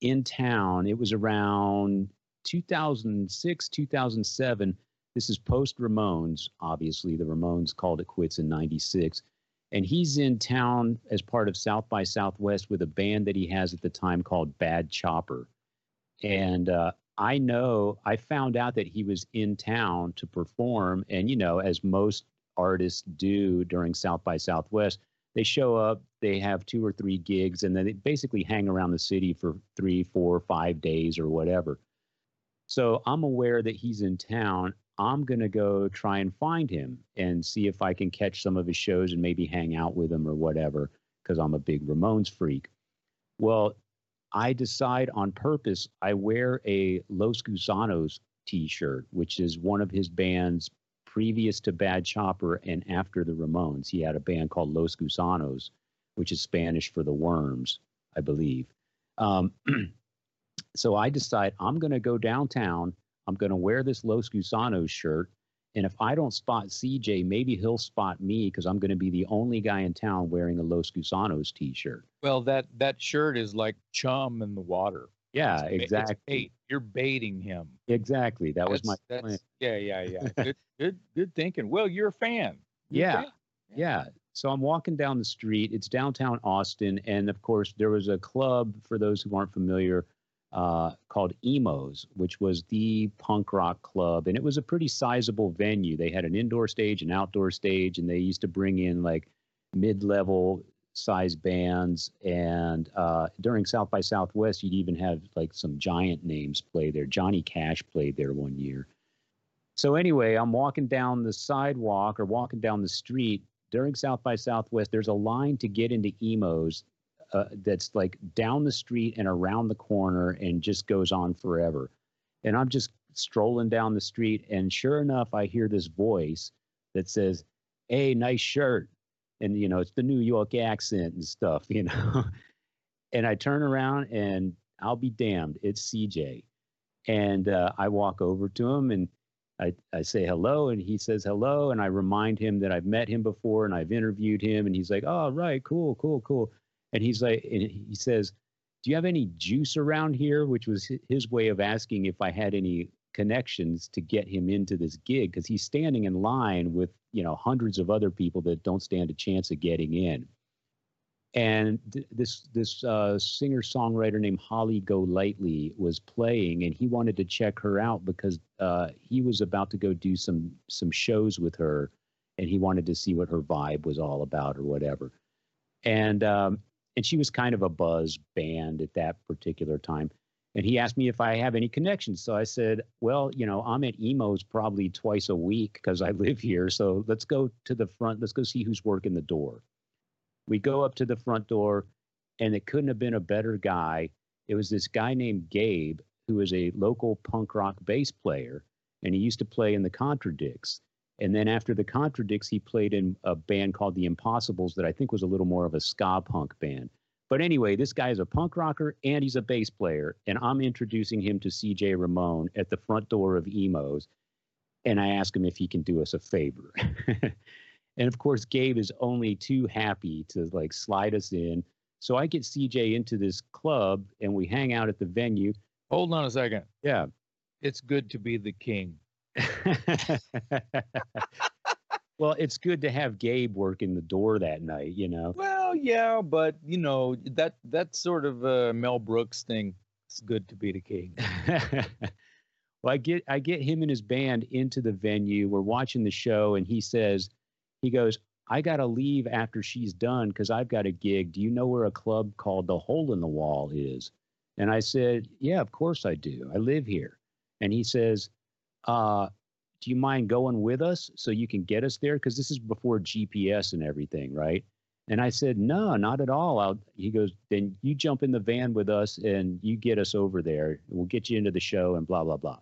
in town. It was around 2006, 2007. This is post Ramones, obviously. The Ramones called it quits in 96. And he's in town as part of South by Southwest with a band that he has at the time called Bad Chopper. And uh, I know I found out that he was in town to perform. And, you know, as most artists do during South by Southwest. They show up, they have two or three gigs, and then they basically hang around the city for three, four, five days or whatever. So I'm aware that he's in town. I'm going to go try and find him and see if I can catch some of his shows and maybe hang out with him or whatever, because I'm a big Ramones freak. Well, I decide on purpose, I wear a Los Gusanos t shirt, which is one of his band's previous to Bad Chopper and after the Ramones. He had a band called Los Gusanos, which is Spanish for the worms, I believe. Um, so I decide I'm going to go downtown. I'm going to wear this Los Gusanos shirt And if I don't spot CJ, maybe he'll spot me because I'm going to be the only guy in town wearing a Los Gusanos t-shirt. Well, that that shirt is like chum in the water. Yeah, it's, exactly. It's bait. You're baiting him. Exactly. That that's, was my point. Yeah, yeah, yeah. good, good, good thinking. Well, you're a fan. You're yeah, a fan. yeah. So I'm walking down the street. It's downtown Austin, and of course, there was a club for those who aren't familiar uh, called Emo's, which was the punk rock club, and it was a pretty sizable venue. They had an indoor stage, an outdoor stage, and they used to bring in like mid-level size bands. And uh, during South by Southwest, you'd even have like some giant names play there. Johnny Cash played there one year. So anyway, I'm walking down the sidewalk or walking down the street during South by Southwest. There's a line to get into Emo's uh, that's like down the street and around the corner and just goes on forever. And I'm just strolling down the street, and sure enough, I hear this voice that says, "Hey, nice shirt," and you know it's the New York accent and stuff, you know. and I turn around, and I'll be damned, it's CJ, and uh, I walk over to him and. I, I say hello and he says hello and I remind him that I've met him before and I've interviewed him and he's like, oh right, cool, cool, cool and he's like, and he says, "Do you have any juice around here?" Which was his way of asking if I had any connections to get him into this gig because he's standing in line with you know hundreds of other people that don't stand a chance of getting in. And th- this this uh, singer songwriter named Holly Golightly was playing, and he wanted to check her out because uh, he was about to go do some some shows with her, and he wanted to see what her vibe was all about or whatever. And um, and she was kind of a buzz band at that particular time. And he asked me if I have any connections. So I said, well, you know, I'm at Emo's probably twice a week because I live here. So let's go to the front. Let's go see who's working the door. We go up to the front door, and it couldn't have been a better guy. It was this guy named Gabe, who is a local punk rock bass player, and he used to play in the Contradicts. And then after the Contradicts, he played in a band called the Impossibles that I think was a little more of a ska punk band. But anyway, this guy is a punk rocker and he's a bass player. And I'm introducing him to CJ Ramone at the front door of Emo's. And I ask him if he can do us a favor. and of course, Gabe is only too happy to like slide us in. So I get CJ into this club and we hang out at the venue. Hold on a second. Yeah. It's good to be the king. well, it's good to have Gabe working the door that night, you know. Well, yeah, but you know that that sort of uh, Mel Brooks thing. It's good to be the king. well, I get I get him and his band into the venue. We're watching the show, and he says, he goes, "I got to leave after she's done because I've got a gig. Do you know where a club called the Hole in the Wall is?" And I said, "Yeah, of course I do. I live here." And he says, uh, do you mind going with us so you can get us there? Because this is before GPS and everything, right? And I said, no, not at all. I'll, he goes, then you jump in the van with us and you get us over there. We'll get you into the show and blah, blah, blah.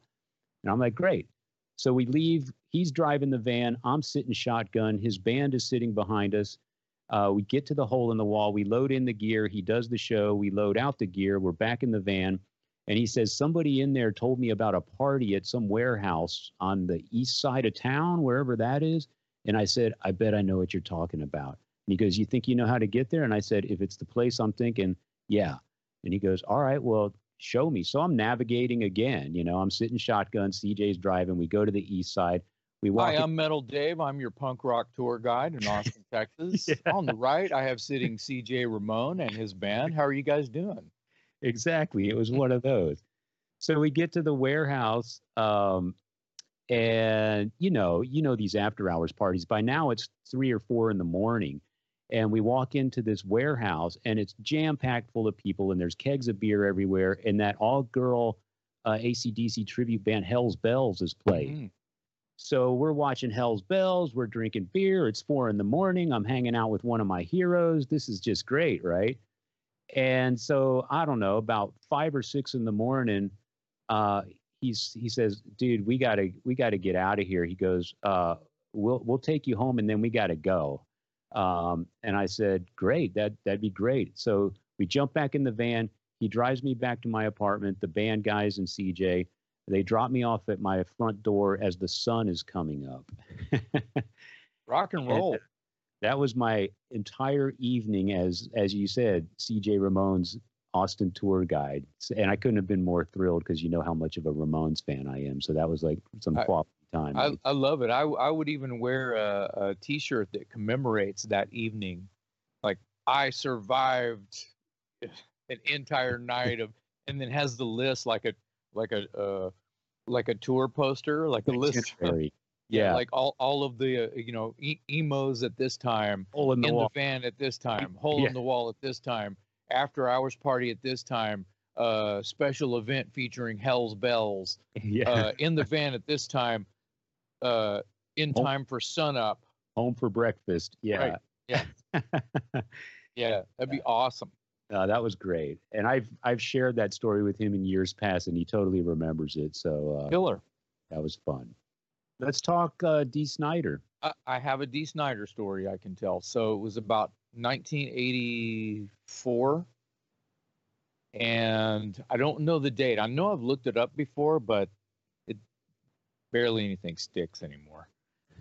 And I'm like, great. So we leave. He's driving the van. I'm sitting shotgun. His band is sitting behind us. Uh, we get to the hole in the wall. We load in the gear. He does the show. We load out the gear. We're back in the van. And he says, Somebody in there told me about a party at some warehouse on the east side of town, wherever that is. And I said, I bet I know what you're talking about. And he goes, You think you know how to get there? And I said, If it's the place I'm thinking, yeah. And he goes, All right, well, show me. So I'm navigating again. You know, I'm sitting shotgun, CJ's driving. We go to the east side. We walk. Hi, I'm Metal Dave. I'm your punk rock tour guide in Austin, Texas. yeah. On the right, I have sitting CJ Ramone and his band. How are you guys doing? Exactly. It was one of those. So we get to the warehouse, um, and you know, you know these after hours parties. By now it's three or four in the morning, and we walk into this warehouse, and it's jam packed full of people, and there's kegs of beer everywhere, and that all girl uh, ACDC tribute band Hells Belles is playing. Mm-hmm. So we're watching Hells Belles, we're drinking beer. It's four in the morning. I'm hanging out with one of my heroes. This is just great, right? And so I don't know, about five or six in the morning, uh, he's he says, "Dude, we gotta we gotta get out of here." He goes, uh, "We'll we'll take you home, and then we gotta go." Um, and I said, "Great, that that'd be great." So we jump back in the van. He drives me back to my apartment. The band guys and CJ. They drop me off at my front door as the sun is coming up. Rock and roll. And that was my entire evening as as you said, CJ Ramones Austin tour guide. And I couldn't have been more thrilled because you know how much of a Ramones fan I am. So that was like some quality time. I, I love it. I, I would even wear a a t-shirt that commemorates that evening. Like I survived an entire night of and then has the list like a like a uh, like a tour poster, like a list. Of, yeah, like all all of the uh, you know e- emos at this time, hole in the, in the van at this time, hole yeah. in the wall at this time, after hours party at this time, uh, special event featuring Hells Belles, yeah. uh, in the van at this time, uh, in home, time for sunup, home for breakfast. Yeah, right. yeah, yeah, that'd be awesome. Uh, that was great, and I've I've shared that story with him in years past, and he totally remembers it. So uh, killer. That was fun. Let's talk uh, Dee Snider. I, I have a Dee Snider story I can tell. So it was about 1984, and I don't know the date. I know I've looked it up before, but it barely anything sticks anymore.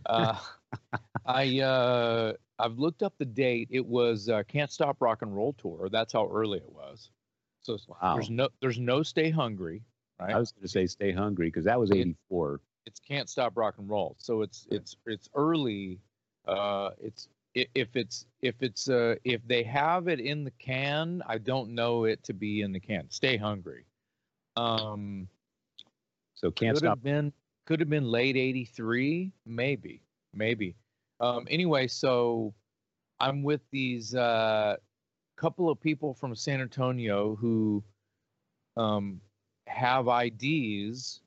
Uh, I uh, I've looked up the date. It was uh, Can't Stop Rock and Roll tour. That's how early it was. So wow. there's no there's no Stay Hungry. Right? I was going to say Stay Hungry because that was '84. It, it's Can't Stop Rock and Roll. So it's it's it's early. Uh, it's if it's if it's uh if they have it in the can, I don't know it to be in the can. Stay Hungry. Um. So can't could stop. Have been could have been late '83, maybe, maybe. Um, anyway, so I'm with these uh, couple of people from San Antonio who um, have IDs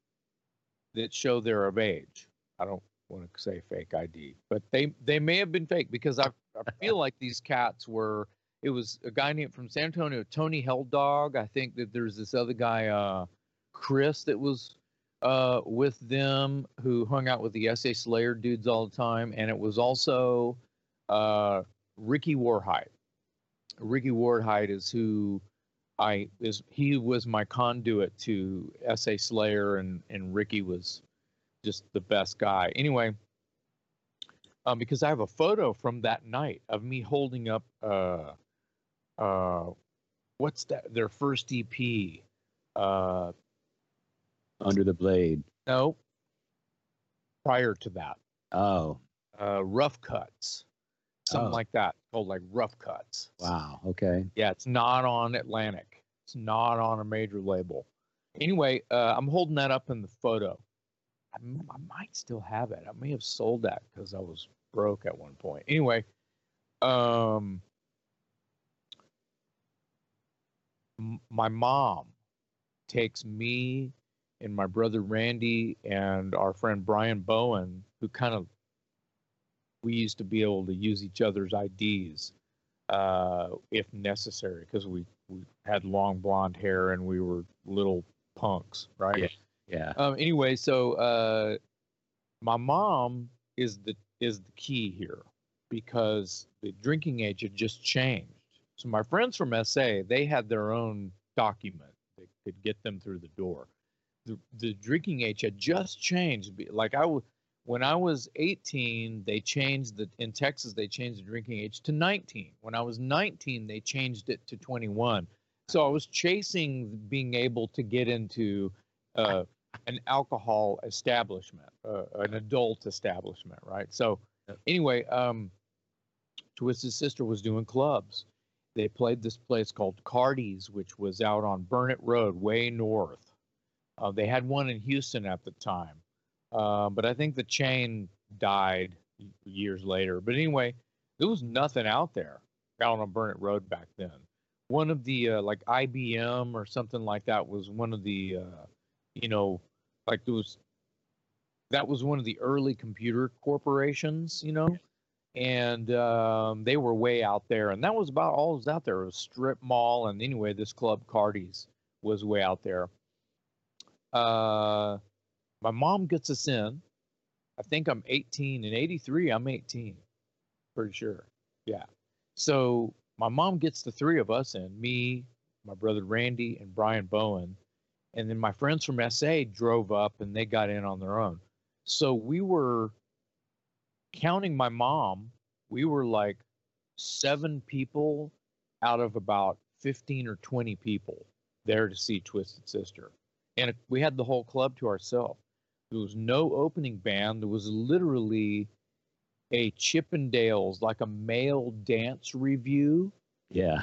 that show they're of age. I don't want to say fake ID, but they they may have been fake because I, I feel like these cats were. It was a guy named from San Antonio, Tony Helldog. I think that there's this other guy, uh, Chris, that was uh, with them who hung out with the SA Slayer dudes all the time, and it was also uh, Ricky Warhite. Ricky Warhite is who I is he was my conduit to SA Slayer, and and Ricky was just the best guy. Anyway, um, because I have a photo from that night of me holding up uh, uh, what's that? Their first EP, uh, under the Blade. No. Prior to that. Oh. Uh, Ruff Kutts. Something oh. like that. Called like Ruff Kutts. Wow. Okay. Yeah, it's not on Atlantic. It's not on a major label. Anyway, uh, I'm holding that up in the photo. I, I might still have it. I may have sold that because I was broke at one point. Anyway, um, m- my mom takes me and my brother Randy and our friend Brian Bowen, who kind of we used to be able to use each other's IDs uh, if necessary because we, we had long blonde hair and we were little punks, right? Yeah. Yeah. Um, anyway, so uh, my mom is the is the key here because the drinking age had just changed. So my friends from SA, they had their own document that could get them through the door the, the drinking age had just changed. Like I was, when I was 18, they changed the in Texas they changed the drinking age to 19. When I was 19, they changed it to 21. So I was chasing being able to get into uh, an alcohol establishment, uh, an adult establishment, right? So anyway, um, Twisted Sister was doing clubs. They played this place called Cardi's, which was out on Burnet Road, way north uh, they had one in Houston at the time, uh, but I think the chain died years later. But anyway, there was nothing out there out on Burnet Road back then. One of the uh, like IBM or something like that was one of the, uh, you know, like there was that was one of the early computer corporations, you know, and um, they were way out there, and that was about all that was out there. It was strip mall, and anyway, this club Cardi's was way out there uh, my mom gets us in. I think I'm 18. In 83, I'm 18. Pretty sure. Yeah. So my mom gets the three of us in me, my brother Randy, and Brian Bowen. And then my friends from SA drove up and they got in on their own. So we were counting my mom, we were like seven people out of about 15 or 20 people there to see Twisted Sister. And we had the whole club to ourselves. There was no opening band. There was literally a Chippendales, like a male dance review. Yeah.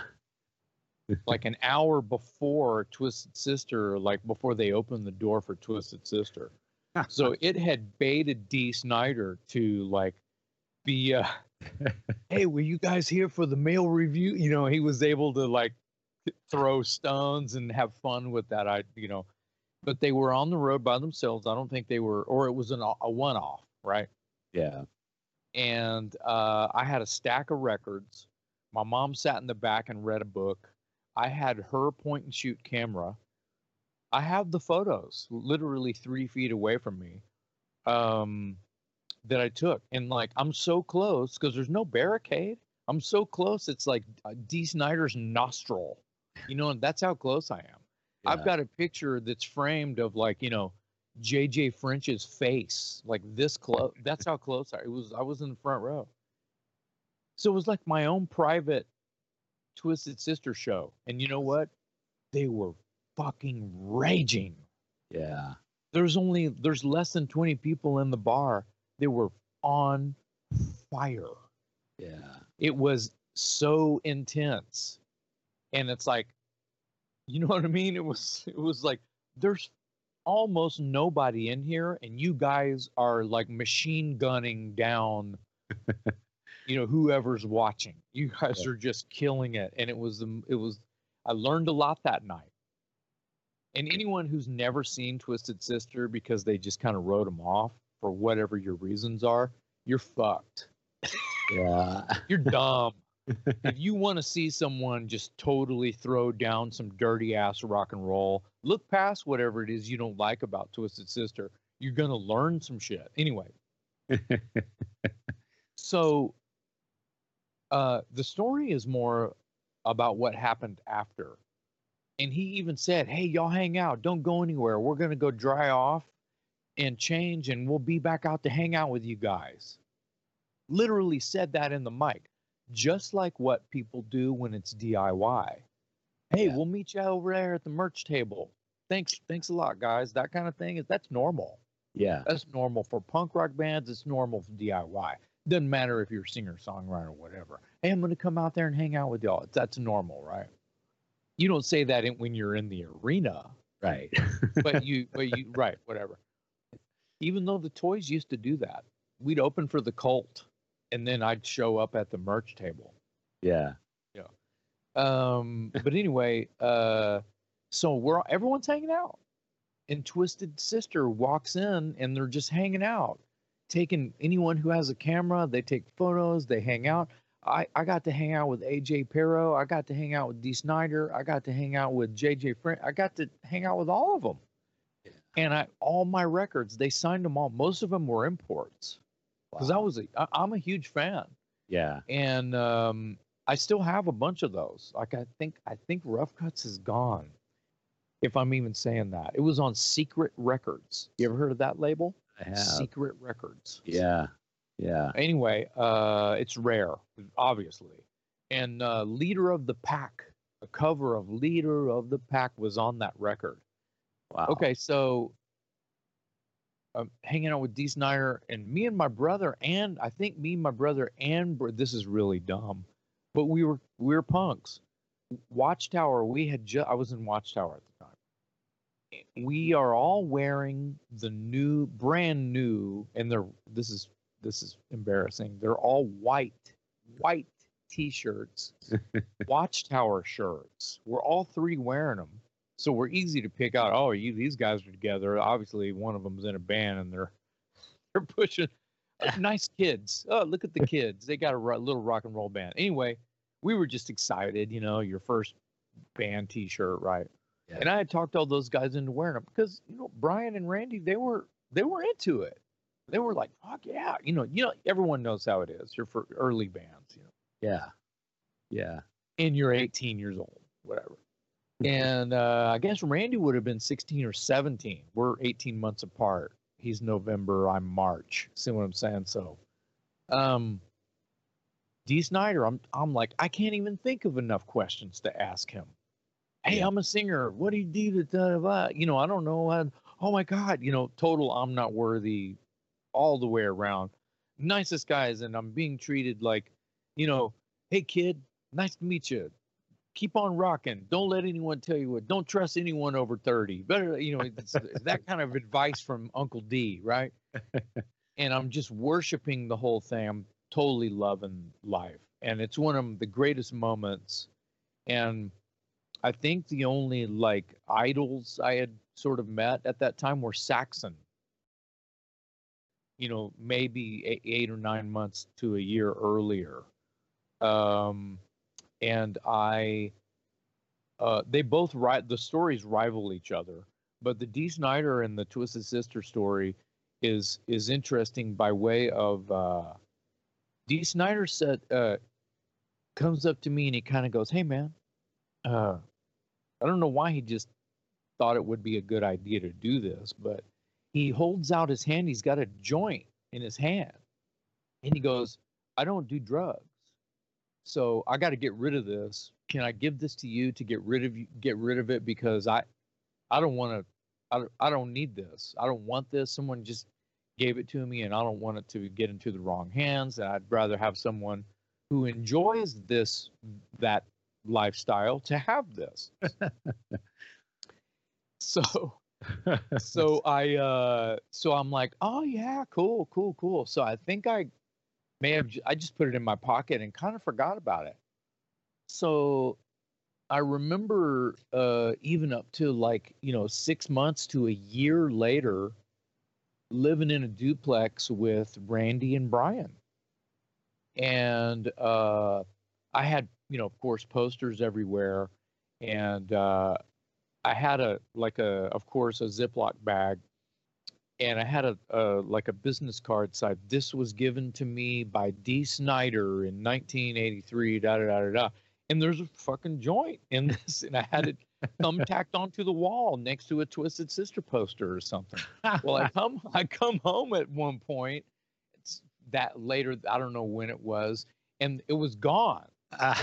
like an hour before Twisted Sister, like before they opened the door for Twisted Sister. so it had baited Dee Snider to like be uh hey, were you guys here for the male review? You know, he was able to like throw stones and have fun with that. I, you know, but they were on the road by themselves. I don't think they were, or it was an, a one off, right? Yeah. And uh, I had a stack of records. My mom sat in the back and read a book. I had her point and shoot camera. I have the photos literally three feet away from me um, that I took. And like, I'm so close because there's no barricade. I'm so close. It's like uh, Dee Snider's nostril, you know, and that's how close I am. Yeah. I've got a picture that's framed of like, you know, JJ French's face, like this close. That's how close I it was. I was in the front row. So it was like my own private Twisted Sister show. And you know what? They were fucking raging. Yeah. There's only there's less than 20 people in the bar. They were on fire. Yeah. It was so intense. And it's like you know what I mean? It was it was like there's almost nobody in here and you guys are like machine gunning down you know whoever's watching. You guys yeah. are just killing it and it was it was i learned a lot that night. And anyone who's never seen twisted sister because they just kind of wrote them off for whatever your reasons are you're fucked. Yeah. You're dumb if you want to see someone just totally throw down some dirty ass rock and roll, look past whatever it is you don't like about Twisted Sister. You're going to learn some shit. Anyway. so uh, the story is more about what happened after. And he even said, Hey, y'all hang out. Don't go anywhere. We're going to go dry off and change, and we'll be back out to hang out with you guys. Literally said that in the mic just like what people do when it's DIY. Hey, yeah. we'll meet you over there at the merch table. Thanks, thanks a lot, guys. That kind of thing is that's normal. Yeah, that's normal for punk rock bands. It's normal for DIY. Doesn't matter if you're a singer, songwriter, whatever. Hey, I'm going to come out there and hang out with y'all. That's normal, right? You don't say that when you're in the arena, right? but you, but you, right? Whatever. Even though the toys used to do that, we'd open for the cult and then I'd show up at the merch table. Yeah. Yeah. Um, but anyway, uh, so we're everyone's hanging out, and Twisted Sister walks in, and they're just hanging out, taking anyone who has a camera. They take photos. They hang out. I, I got to hang out with AJ Pero. I got to hang out with Dee Snider. I got to hang out with JJ French. I got to hang out with all of them. And I all my records, they signed them all. Most of them were imports because wow. I was a, I, I'm a huge fan. Yeah, and um, I still have a bunch of those. Like I think I think Ruff Kutts is gone, if I'm even saying that. It was on Secret Records. You ever heard of that label? I have. Secret Records. Yeah, yeah. Anyway, uh, it's rare, obviously. And uh, Leader of the Pack, a cover of Leader of the Pack was on that record. Wow. Okay, so um, hanging out with Dee Snider and me and my brother, and I think me, my brother, and this is really dumb, but we were we were punks. Watchtower, we had just I was in Watchtower at the time. We are all wearing the new, brand new, and they're this is this is embarrassing. They're all white, white t-shirts, Watchtower shirts. We're all three wearing them so we're easy to pick out. Oh, you these guys are together. Obviously, one of them's in a band, and they're they're pushing. Uh, nice kids. Oh, look at the kids. They got a little rock and roll band. Anyway, we were just excited. You know, your first band T-shirt, right? Yeah. And I had talked all those guys into wearing them because you know Brian and Randy they were they were into it. They were like, "Fuck yeah!" You know, you know, everyone knows how it is. You're for early bands, you know. Yeah, yeah. And you're 18 years old, whatever. And uh, I guess Randy would have been 16 or 17. We're 18 months apart. He's November, I'm March. See what I'm saying? So, um, Dee Snider, I'm I'm like I can't even think of enough questions to ask him. Hey, I'm a singer. What do you do to You know, I don't know. I, oh my God, you know, total I'm not worthy all the way around. Nicest guys, and I'm being treated like, you know, hey kid, nice to meet you. Keep on rocking. Don't let anyone tell you what. Don't trust anyone over 30. Better, you know, that kind of advice from Uncle D, right? and I'm just worshiping the whole thing. I'm totally loving life. And it's one of the greatest moments. And I think the only like idols I had sort of met at that time were Saxon. You know, maybe eight or nine months to a year earlier. Um, and I, uh, they both write the stories rival each other, but the Dee Snider and the Twisted Sister story is is interesting by way of uh, Dee Snider said uh, comes up to me and he kind of goes, "Hey man, uh, I don't know why he just thought it would be a good idea to do this, but he holds out his hand. He's got a joint in his hand, and he goes, "I don't do drugs, so I got to get rid of this. Can I give this to you to get rid of you, get rid of it because I, I don't want to." I don't, I don't need this. I don't want this. Someone just gave it to me, and I don't want it to get into the wrong hands. And I'd rather have someone who enjoys this that lifestyle to have this. so so I uh so I'm like, "Oh yeah, cool, cool, cool." So I think I may have I just put it in my pocket and kind of forgot about it. So I remember uh even up to like, you know, 6 months to a year later living in a duplex with Randy and Brian. And uh I had you know, of course, posters everywhere, and uh, I had a like a, of course, a Ziploc bag, and I had a, a like a business card side. This was given to me by Dee Snider in 1983. Da da da da da. And there's a fucking joint in this, and I had it thumbtacked onto the wall next to a Twisted Sister poster or something. well, I come I come home at one point. It's that later, I don't know when it was, and it was gone. Uh,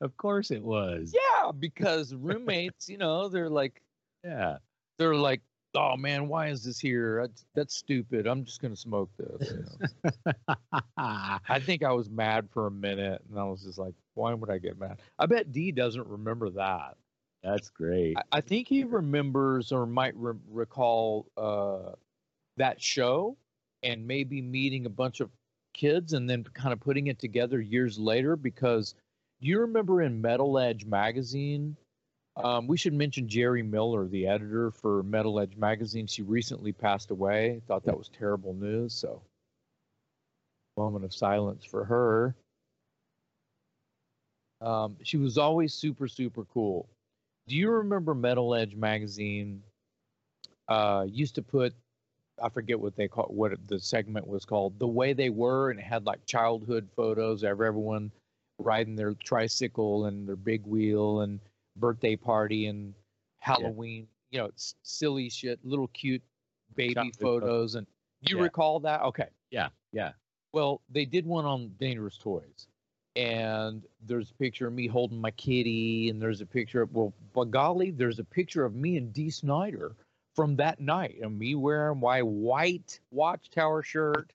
of course it was. Yeah, because roommates, you know, they're like, yeah, they're like, oh man, why is this here? That's, that's stupid. I'm just gonna smoke this. You know? I think I was mad for a minute, and I was just like, why would I get mad? I bet D doesn't remember that. That's great. I, I think he remembers or might re- recall uh, that show and maybe meeting a bunch of kids and then kind of putting it together years later because do you remember in Metal Edge magazine? Um, we should mention Gerri Miller, the editor for Metal Edge magazine. She recently passed away. Thought that was terrible news. So, moment of silence for her. Um, she was always super, super cool. Do you remember Metal Edge magazine? Uh, used to put, I forget what they call what the segment was called, the way they were, and it had like childhood photos of everyone riding their tricycle and their big wheel and birthday party and Halloween, yeah. you know, silly shit, little cute baby photos. And you yeah. recall that? Okay. Yeah. Yeah. Well, they did one on Dangerous Toys. And there's a picture of me holding my kitty, and there's a picture of, well, golly, there's a picture of me and Dee Snider from that night and me wearing my white watchtower shirt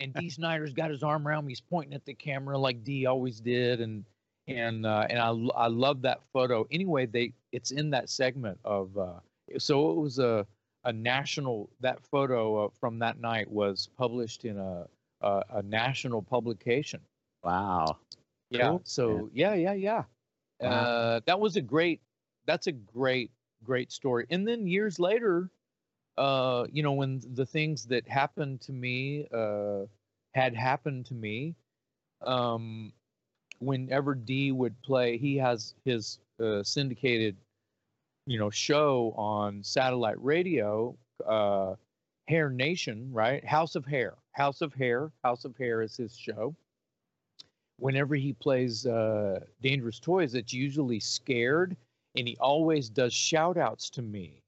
and D. Snider's got his arm around me. He's pointing at the camera like D always did. And, and, uh, and I, I love that photo. Anyway, they, it's in that segment of, uh, so it was a, a national, that photo uh, from that night was published in a, a, a national publication. Wow. Yeah. Cool. So yeah, yeah, yeah. Wow. Uh, that was a great, that's a great great story. And then years later, uh, you know, when the things that happened to me uh, had happened to me, um, whenever D would play, he has his uh, syndicated, you know, show on satellite radio, uh, Hair Nation, right? House of Hair, House of Hair, House of Hair is his show. Whenever he plays uh, Dangerous Toys, it's usually scared and he always does shout outs to me.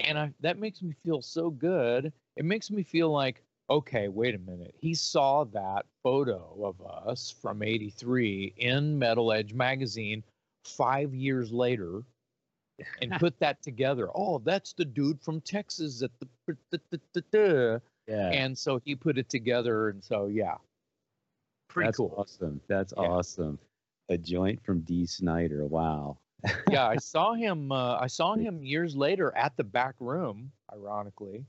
And I, that makes me feel so good. It makes me feel like, okay, wait a minute. He saw that photo of us from 83 in Metal Edge magazine five years later and put that together. Oh, that's the dude from Texas at the. Yeah. And so he put it together. And so, yeah. Pretty that's cool. awesome. That's yeah. awesome. A joint from Dee Snider. Wow. yeah, I saw him. Uh, I saw him years later at the back room, ironically,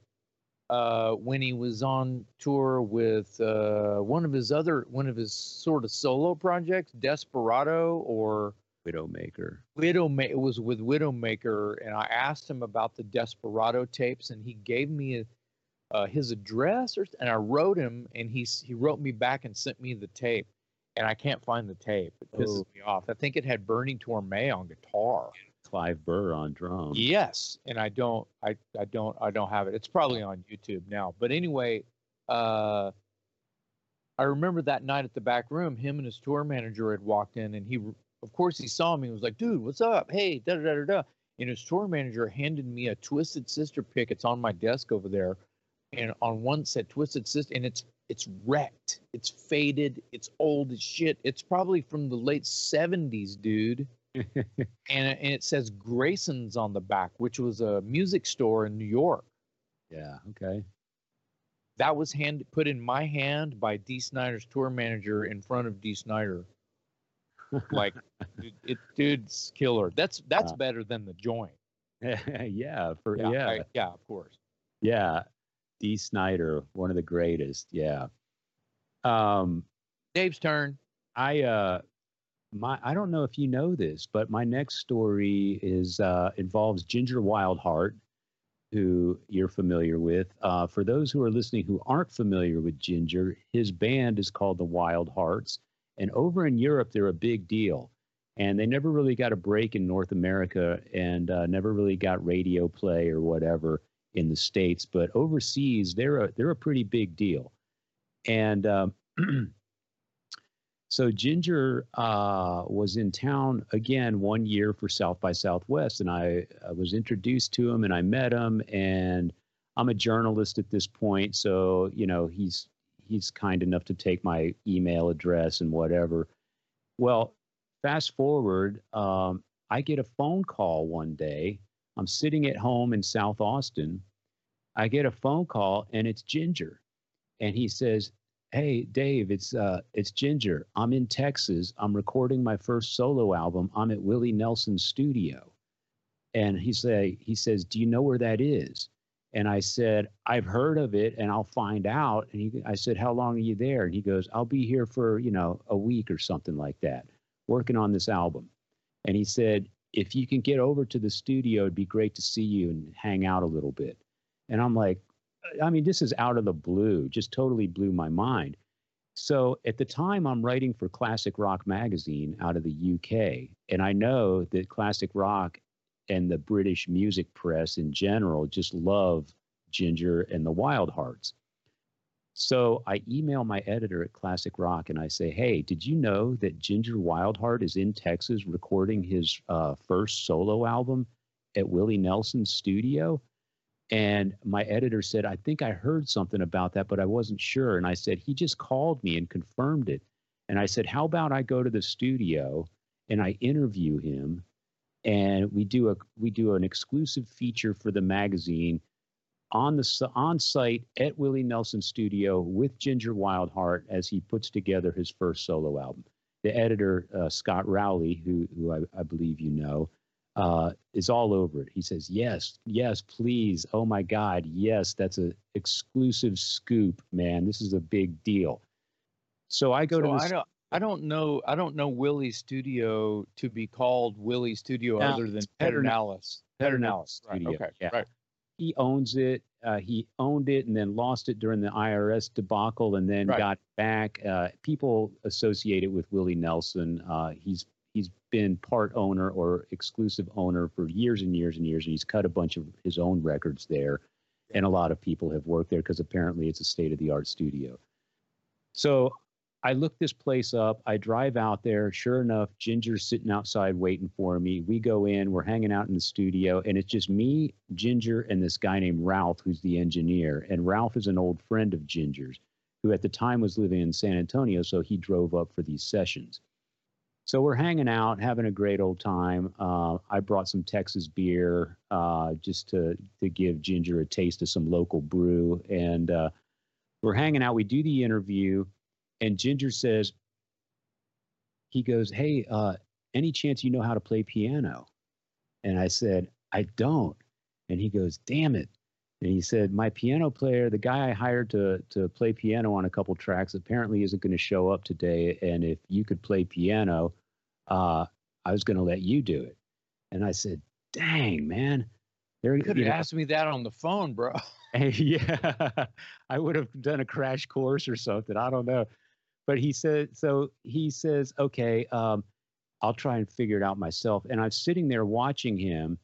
uh, when he was on tour with uh, one of his other, one of his sort of solo projects, Desperado or Widowmaker. Widowmaker. It was with Widowmaker, and I asked him about the Desperado tapes, and he gave me a, uh, his address, or, and I wrote him, and he he wrote me back and sent me the tape and I can't find the tape. It pisses oh. me off. I think it had Bernie Torme on guitar. Clive Burr on drums. Yes, and I don't, I, I don't, I don't have it. It's probably on YouTube now. But anyway, uh, I remember that night at the back room, him and his tour manager had walked in, and he, of course, he saw me. He was like, "Dude, what's up? Hey, da da da da." And his tour manager handed me a Twisted Sister pick. It's on my desk over there, and on one set, Twisted Sister, and it's it's wrecked. It's faded. It's old as shit. It's probably from the late 70s, dude. and, and it says Grayson's on the back, which was a music store in New York. Yeah, okay. That was hand put in my hand by Dee Snider's tour manager in front of Dee Snider. like it, it, dude's killer. That's that's uh, better than the joint. yeah, for yeah, yeah. I, yeah, of course. Yeah. Dee Snider, one of the greatest. Yeah. Um, Dave's turn. I uh, my I don't know if you know this, but my next story is uh, involves Ginger Wildheart, who you're familiar with. Uh, for those who are listening who aren't familiar with Ginger, his band is called the Wildhearts, and over in Europe they're a big deal. And they never really got a break in North America, and uh, never really got radio play or whatever in the states, but overseas they're a they're a pretty big deal. And um, so Ginger uh, was in town again one year for South by Southwest, and I, I was introduced to him, and I met him, and I'm a journalist at this point, so you know he's he's kind enough to take my email address and whatever. Well, fast forward, um, I get a phone call one day I'm sitting at home in South Austin. I get a phone call and it's Ginger. And he says, Hey, Dave, it's uh, it's Ginger. I'm in Texas. I'm recording my first solo album. I'm at Willie Nelson's studio. And he say he says, Do you know where that is? And I said, I've heard of it and I'll find out. And he, I said, How long are you there? And he goes, I'll be here for, you know, a week or something like that, working on this album. And he said, if you can get over to the studio, it'd be great to see you and hang out a little bit. And I'm like, I mean, this is out of the blue, just totally blew my mind. So at the time, I'm writing for Classic Rock magazine out of the UK. And I know that classic rock and the British music press in general just love Ginger and the Wildhearts. So I email my editor at Classic Rock and I say, Hey, did you know that Ginger Wildheart is in Texas recording his uh, first solo album at Willie Nelson's studio? And my editor said, I think I heard something about that, but I wasn't sure. And I said, He just called me and confirmed it. And I said, How about I go to the studio and I interview him and we do a we do an exclusive feature for the magazine on the on site at Willie Nelson Studio with Ginger Wildheart as he puts together his first solo album. The editor uh, Scott Rowley, who who I, I believe you know, uh, is all over it. He says, "Yes, yes, please. Oh my God, yes, that's an exclusive scoop, man. This is a big deal." So I go so to. I don't. I don't know. I don't know Willie's studio to be called Willie's Studio other than Pedernales. Pedernales Studio. Right, okay. Yeah. Right he owns it. Uh, he owned it and then lost it during the IRS debacle, and then right. got back. Uh, people associate it with Willie Nelson. Uh, he's he's been part owner or exclusive owner for years and years and years, and he's cut a bunch of his own records there. And a lot of people have worked there because apparently it's a state of the art studio. So I look this place up. I drive out there. Sure enough, Ginger's sitting outside waiting for me. We go in, we're hanging out in the studio, and it's just me, Ginger, and this guy named Ralph, who's the engineer. And Ralph is an old friend of Ginger's, who at the time was living in San Antonio, so he drove up for these sessions. So we're hanging out, having a great old time. Uh, I brought some Texas beer uh, just to to give Ginger a taste of some local brew, and uh, we're hanging out. We do the interview and Ginger says, he goes, Hey, uh, any chance you know how to play piano? And I said, I don't. And he goes, Damn it. And he said, My piano player, the guy I hired to, to play piano on a couple tracks, apparently isn't going to show up today. And if you could play piano, uh, I was going to let you do it. And I said, Dang, man. There, you could have asked me that on the phone, bro. yeah, I would have done a crash course or something. I don't know but he said so he says okay um, i'll try and figure it out myself and i'm sitting there watching him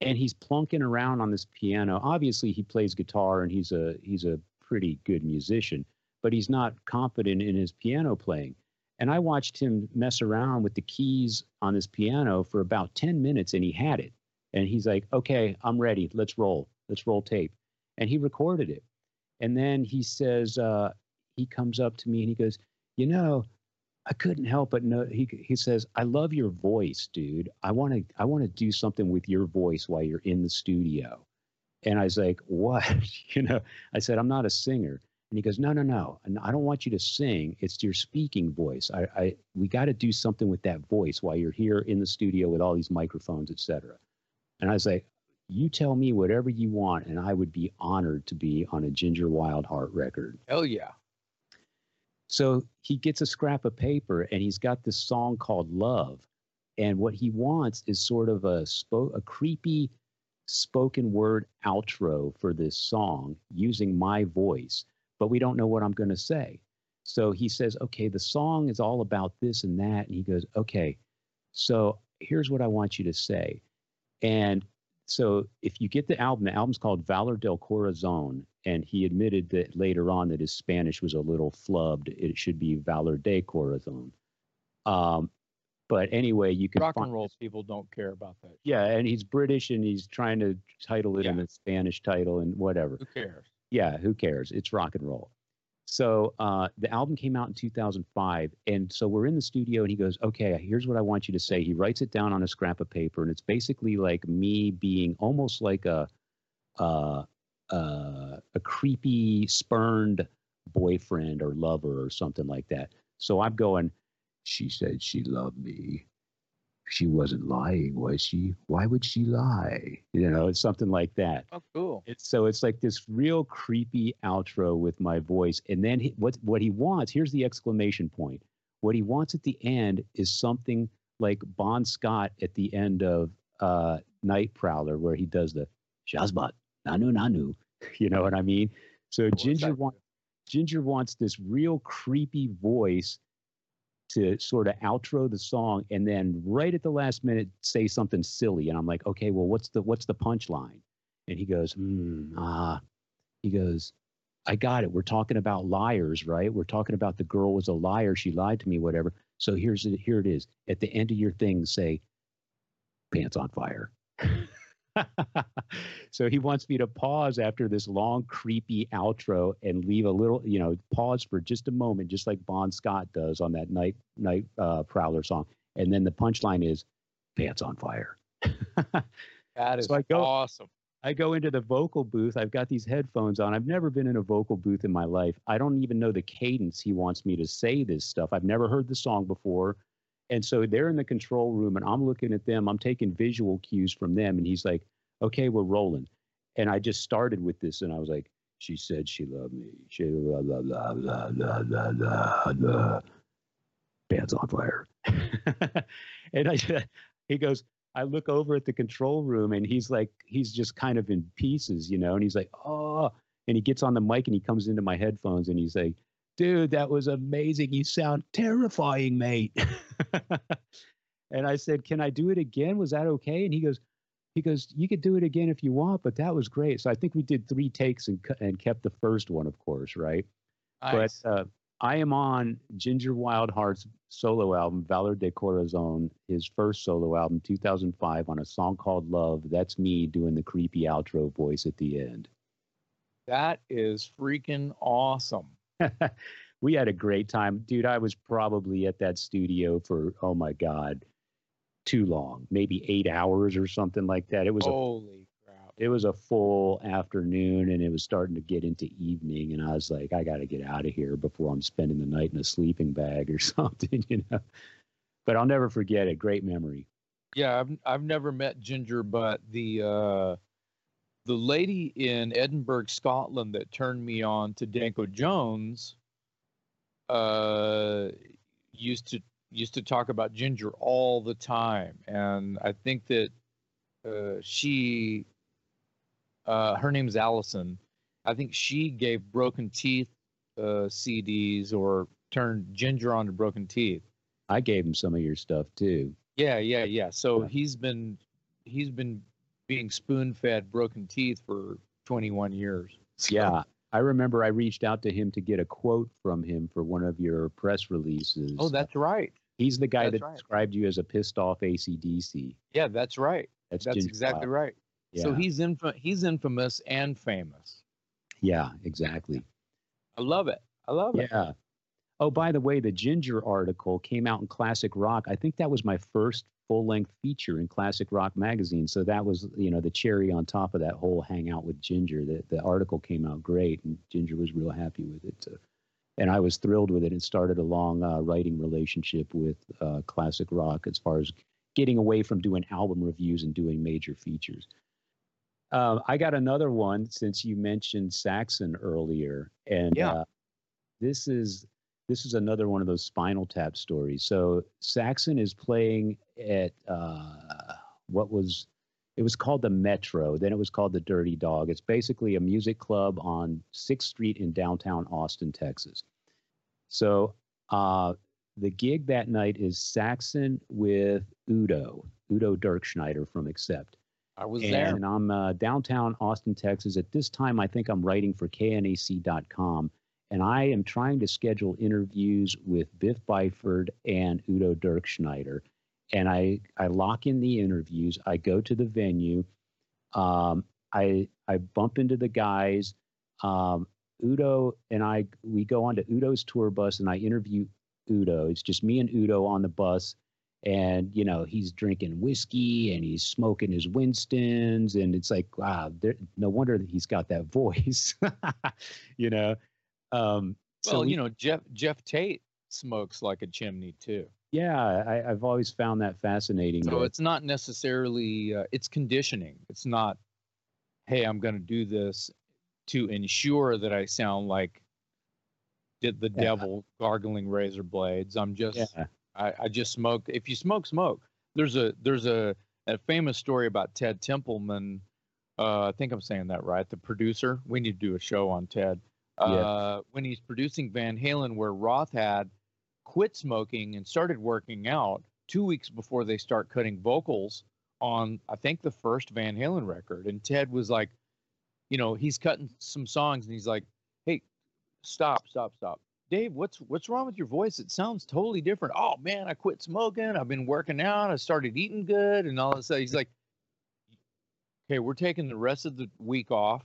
and he's plunking around on this piano. Obviously he plays guitar and he's a he's a pretty good musician but he's not competent in his piano playing. And i watched him mess around with the keys on this piano for about 10 minutes and he had it. And he's like okay i'm ready. Let's roll. Let's roll tape. And he recorded it. And then he says uh, he comes up to me and he goes you know, I couldn't help but know he he says, I love your voice, dude. I want to I want to do something with your voice while you're in the studio. And I was like, what? you know, I said, I'm not a singer. And he goes, no, no, no. I don't want you to sing. It's your speaking voice. I, I we got to do something with that voice while you're here in the studio with all these microphones, etc. And I was like, you tell me whatever you want, and I would be honored to be on a Ginger Wildheart record. Hell yeah. So he gets a scrap of paper and he's got this song called Love. And what he wants is sort of a spo- a creepy spoken word outro for this song using my voice, but we don't know what I'm going to say. So he says, okay, the song is all about this and that. And he goes, okay, so here's what I want you to say. And so if you get the album, the album's called Valor del Corazon, and he admitted that later on that his Spanish was a little flubbed. It should be Valor de Corazon. Um, but anyway, you can rock and roll people don't care about that. Yeah, and he's British and he's trying to title it yeah. in a Spanish title and whatever. Who cares? Yeah, who cares? It's rock and roll. So uh, the album came out in 2005, and so we're in the studio, and he goes, "Okay, here's what I want you to say." He writes it down on a scrap of paper, and it's basically like me being almost like a uh, uh, a creepy, spurned boyfriend or lover or something like that. So I'm going. She said she loved me she wasn't lying, was she? Why would she lie? You know, it's something like that. Oh, cool. It's, so it's like this real creepy outro with my voice. And then he, what, what he wants, here's the exclamation point. What he wants at the end is something like Bon Scott at the end of uh, Night Prowler, where he does the Shazbot, Nanu Nanu. You know what I mean? So Ginger, wants Ginger wants this real creepy voice to sort of outro the song and then right at the last minute say something silly. And i'm like okay well what's the what's the punchline? And he goes mm, ah. He goes i got it. We're talking about liars right? We're talking about the girl was a liar. She lied to me whatever. So here's it here it is. At the end of your thing say pants on fire so he wants me to pause after this long, creepy outro and leave a little, you know, pause for just a moment, just like Bon Scott does on that night night uh, prowler song. And then the punchline is pants on fire. that is so I go, awesome. I go into the vocal booth. I've got these headphones on. I've never been in a vocal booth in my life. I don't even know the cadence he wants me to say this stuff. I've never heard the song before. And so they're in the control room and I'm looking at them. I'm taking visual cues from them. And he's like, okay, we're rolling. And I just started with this and I was like, she said she loved me. She blah, blah, blah, blah, blah, blah, blah, blah. Pants on fire. and I, he goes, I look over at the control room and he's like, he's just kind of in pieces, you know, and he's like, oh, and he gets on the mic and he comes into my headphones and he's like, dude, that was amazing. You sound terrifying, mate. and I said, can I do it again? Was that okay? And he goes, he goes, you could do it again if you want, but that was great. So I think we did three takes and and kept the first one, of course, right? Nice. But uh, I am on Ginger Wildheart's solo album, Valor de Corazon, his first solo album, 2005, on a song called Love. That's me doing the creepy outro voice at the end. That is freaking awesome. we had a great time. Dude, I was probably at that studio for, oh my God, too long, maybe eight hours or something like that. It was holy a, crap. It was a full afternoon and it was starting to get into evening. And I was like, I got to get out of here before I'm spending the night in a sleeping bag or something, you know. But I'll never forget it. Great memory. Yeah, I've I've never met Ginger, but the uh the lady in Edinburgh, Scotland that turned me on to Danko Jones uh, used to used to talk about Ginger all the time, and I think that uh, she, uh, her name's Allison. I think she gave Broken Teeth uh, CDs or turned Ginger onto Broken Teeth. I gave him some of your stuff too. Yeah, yeah, yeah. So he's been he's been being spoon fed broken teeth for 21 years. So. Yeah. I remember I reached out to him to get a quote from him for one of your press releases. Oh, that's right. He's the guy that's that right. described you as a pissed off ACDC. Yeah, that's right. That's, that's exactly right. Yeah. So he's inf- he's infamous and famous. Yeah, exactly. I love it. I love it. Yeah. Oh, by the way, the Ginger article came out in Classic Rock. I think that was my first full length feature in Classic Rock magazine. So that was, you know, the cherry on top of that whole hangout with Ginger. The, the article came out great, and Ginger was real happy with it. So, and I was thrilled with it and started a long uh, writing relationship with uh, Classic Rock as far as getting away from doing album reviews and doing major features. Uh, I got another one since you mentioned Saxon earlier, and yeah. Uh, this is this is another one of those Spinal Tap stories. So Saxon is playing at uh, what was it was called the Metro. Then it was called the Dirty Dog. It's basically a music club on Sixth Street in downtown Austin, Texas. So uh, the gig that night is Saxon with Udo, Udo Dirkschneider from Accept. I was and there. And I'm uh, downtown Austin, Texas. At this time, I think I'm writing for KNAC.com and I am trying to schedule interviews with Biff Byford and Udo Dirkschneider. And I, I lock in the interviews. I go to the venue. Um, I, I bump into the guys. Um, Udo and I, we go on to Udo's tour bus and I interview Udo. It's just me and Udo on the bus. And, you know, he's drinking whiskey and he's smoking his Winstons. And it's like, wow, there, no wonder that he's got that voice, you know? Um, well, so you know, Geoff Geoff Tate smokes like a chimney too. Yeah, I, have always found that fascinating. So it's not necessarily uh, it's conditioning. It's not, hey, I'm going to do this to ensure that I sound like did the yeah. devil gargling razor blades. I'm just yeah. I, I just smoke. If you smoke, smoke. There's a there's a a famous story about Ted Templeman. Uh, I think I'm saying that right. The producer. We need to do a show on Ted uh, when he's producing Van Halen, where Roth had quit smoking and started working out two weeks before they start cutting vocals on, I think, the first Van Halen record. And Ted was like, you know, he's cutting some songs and he's like, hey, stop, stop, stop. Dave, what's what's wrong with your voice? It sounds totally different. Oh man, I quit smoking. I've been working out. I started eating good, and all this. He's like, "Okay, we're taking the rest of the week off.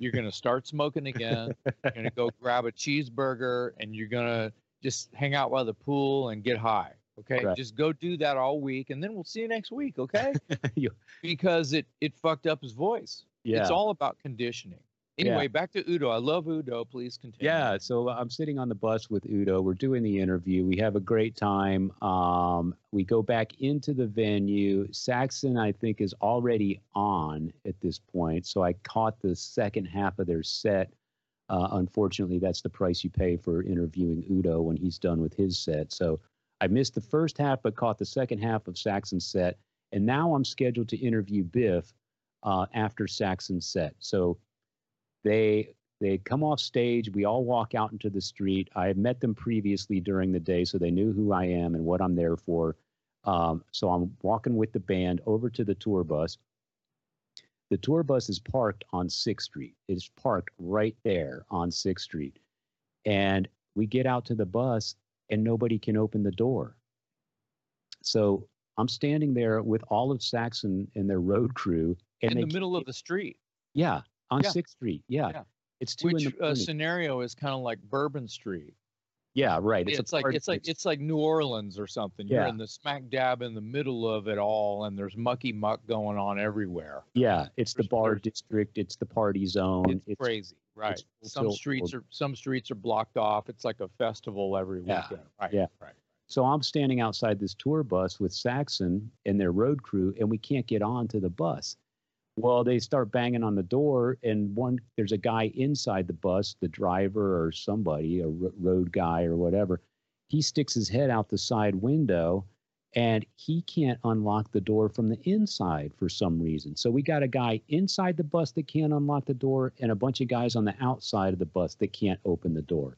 You're going to start smoking again. you're going to go grab a cheeseburger and you're going to just hang out by the pool and get high. Okay. Right. Just go do that all week and then we'll see you next week. Okay. because it, it fucked up his voice. Yeah. It's all about conditioning. Anyway, yeah. back to Udo. I love Udo. Please continue. Yeah, so I'm sitting on the bus with Udo. We're doing the interview. We have a great time. Um, we go back into the venue. Saxon, I think, is already on at this point. So I caught the second half of their set. Uh, unfortunately, that's the price you pay for interviewing Udo when he's done with his set. So I missed the first half, but caught the second half of Saxon's set. And now I'm scheduled to interview Biff uh, after Saxon's set. So they they come off stage. We all walk out into the street. I had met them previously during the day, so they knew who I am and what I'm there for. Um, so I'm walking with the band over to the tour bus. The tour bus is parked on Sixth Street. It's parked right there on Sixth Street. And we get out to the bus and nobody can open the door. So I'm standing there with all of Saxon and their road crew. in the middle of the street. Yeah, on yeah. 6th Street. Yeah. yeah. It's two Which, in the uh, scenario is kind of like Bourbon Street. Yeah, right. It's, it's like it's like it's like New Orleans or something. You're in the smack dab in the middle of it all, and there's mucky muck going on everywhere. Yeah, it's there's, the bar district. It's the party zone. It's, it's crazy, right? It's some streets are some streets are blocked off. It's like a festival every yeah. weekend. Right. Yeah. Right. So I'm standing outside this tour bus with Saxon and their road crew, and we can't get on to the bus. Well, they start banging on the door, and one there's a guy inside the bus, the driver or somebody, a road guy or whatever. He sticks his head out the side window, and he can't unlock the door from the inside for some reason. So we got a guy inside the bus that can't unlock the door, and a bunch of guys on the outside of the bus that can't open the door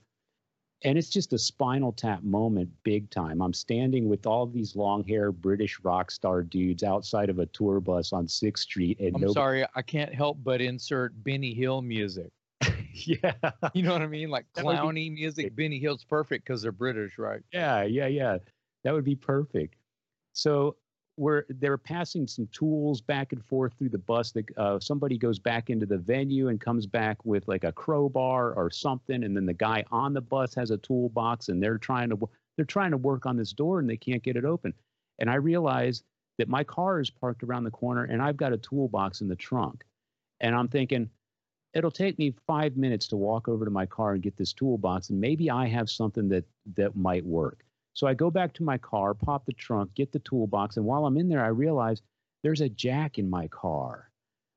and it's just a spinal tap moment big time. I'm standing with all these long hair british rock star dudes outside of a tour bus on sixth street and i'm nobody... sorry i can't help but insert benny hill music. Yeah. You know what i mean? Like clowny music benny hill's perfect because they're british right? Yeah yeah yeah. That would be perfect. So where they're passing some tools back and forth through the bus. That uh, somebody goes back into the venue and comes back with like a crowbar or something, and then the guy on the bus has a toolbox, and they're trying to they're trying to work on this door and they can't get it open. And I realize that my car is parked around the corner, and I've got a toolbox in the trunk, and I'm thinking. It'll take me five minutes to walk over to my car and get this toolbox, and maybe I have something that that might work. So I go back to my car, pop the trunk, get the toolbox, and while I'm in there, I realize there's a jack in my car.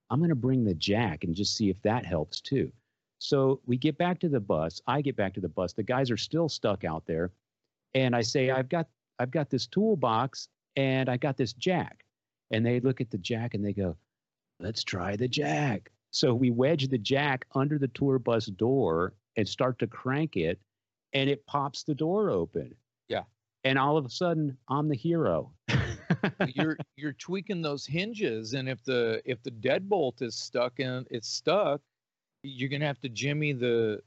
I'm going to bring the jack and just see if that helps too. So we get back to the bus. I get back to the bus. The guys are still stuck out there, and I say, "I've got I've got this toolbox and I got this jack." And they look at the jack and they go, "Let's try the jack." So we wedge the jack under the tour bus door and start to crank it, and it pops the door open and all of a sudden I'm the hero. you're you're tweaking those hinges, and if the if the deadbolt is stuck and it's stuck, you're gonna have to jimmy the